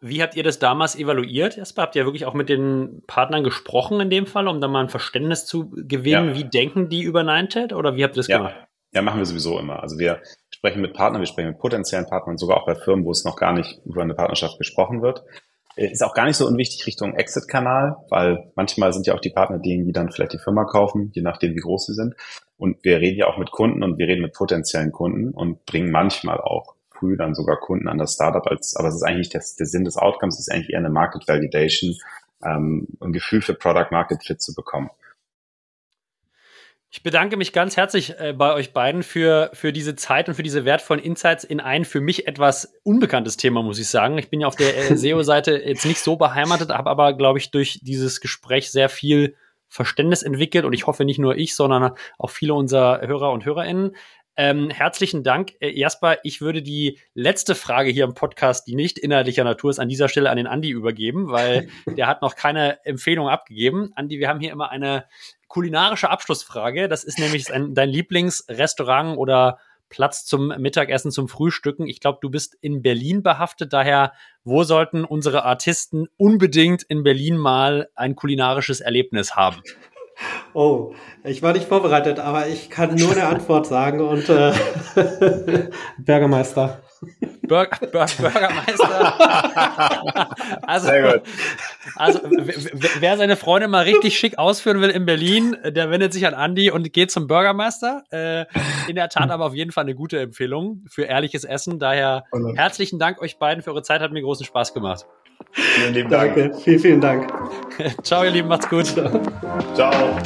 Wie habt ihr das damals evaluiert? Erstmal habt ihr wirklich auch mit den Partnern gesprochen in dem Fall, um da mal ein Verständnis zu gewinnen, ja. wie denken die über Ninetale oder wie habt ihr das ja. gemacht? Ja, machen wir sowieso immer. Also wir sprechen mit Partnern, wir sprechen mit potenziellen Partnern, sogar auch bei Firmen, wo es noch gar nicht über eine Partnerschaft gesprochen wird. Äh, ist auch gar nicht so unwichtig Richtung Exit-Kanal, weil manchmal sind ja auch die Partner diejenigen, die dann vielleicht die Firma kaufen, je nachdem, wie groß sie sind. Und wir reden ja auch mit Kunden und wir reden mit potenziellen Kunden und bringen manchmal auch früh dann sogar Kunden an das Startup als, aber es ist eigentlich das, der Sinn des Outcomes ist eigentlich eher eine Market Validation, ähm, ein Gefühl für Product Market Fit zu bekommen. Ich bedanke mich ganz herzlich äh, bei euch beiden für, für diese Zeit und für diese wertvollen Insights in ein für mich etwas unbekanntes Thema, muss ich sagen. Ich bin ja auf der äh, SEO-Seite jetzt nicht so beheimatet, habe aber, glaube ich, durch dieses Gespräch sehr viel Verständnis entwickelt und ich hoffe nicht nur ich, sondern auch viele unserer Hörer und Hörerinnen. Ähm, herzlichen Dank, äh, Jasper. Ich würde die letzte Frage hier im Podcast, die nicht inhaltlicher Natur ist, an dieser Stelle an den Andi übergeben, weil der hat noch keine Empfehlung abgegeben. Andi, wir haben hier immer eine kulinarische Abschlussfrage. Das ist nämlich ein, dein Lieblingsrestaurant oder Platz zum Mittagessen, zum Frühstücken. Ich glaube, du bist in Berlin behaftet. Daher, wo sollten unsere Artisten unbedingt in Berlin mal ein kulinarisches Erlebnis haben? Oh, ich war nicht vorbereitet, aber ich kann nur eine Antwort sagen und äh, Bürgermeister. Burger, Bürgermeister. also, Sehr gut. also wer seine Freunde mal richtig schick ausführen will in Berlin, der wendet sich an Andi und geht zum Bürgermeister. Äh, in der Tat aber auf jeden Fall eine gute Empfehlung für ehrliches Essen. Daher herzlichen Dank euch beiden für eure Zeit, hat mir großen Spaß gemacht. Vielen lieben Dank. Danke, vielen, vielen Dank. Ciao, ihr Lieben, macht's gut. Ciao. Ciao.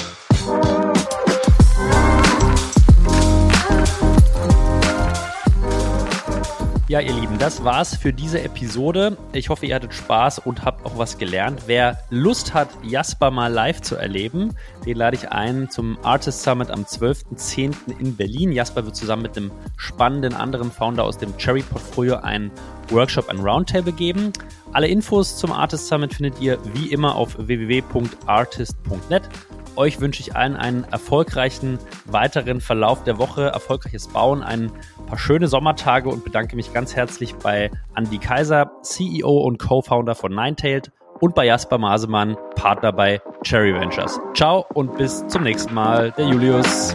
Ja, ihr Lieben, das war's für diese Episode. Ich hoffe, ihr hattet Spaß und habt auch was gelernt. Wer Lust hat, Jasper mal live zu erleben, den lade ich ein zum Artist Summit am 12.10. in Berlin. Jasper wird zusammen mit einem spannenden anderen Founder aus dem Cherry Portfolio einen Workshop, ein Roundtable geben. Alle Infos zum Artist Summit findet ihr wie immer auf www.artist.net. Euch wünsche ich allen einen erfolgreichen weiteren Verlauf der Woche, erfolgreiches Bauen, ein paar schöne Sommertage und bedanke mich ganz herzlich bei Andy Kaiser, CEO und Co-Founder von Ninetailed und bei Jasper Masemann, Partner bei Cherry Ventures. Ciao und bis zum nächsten Mal. Der Julius.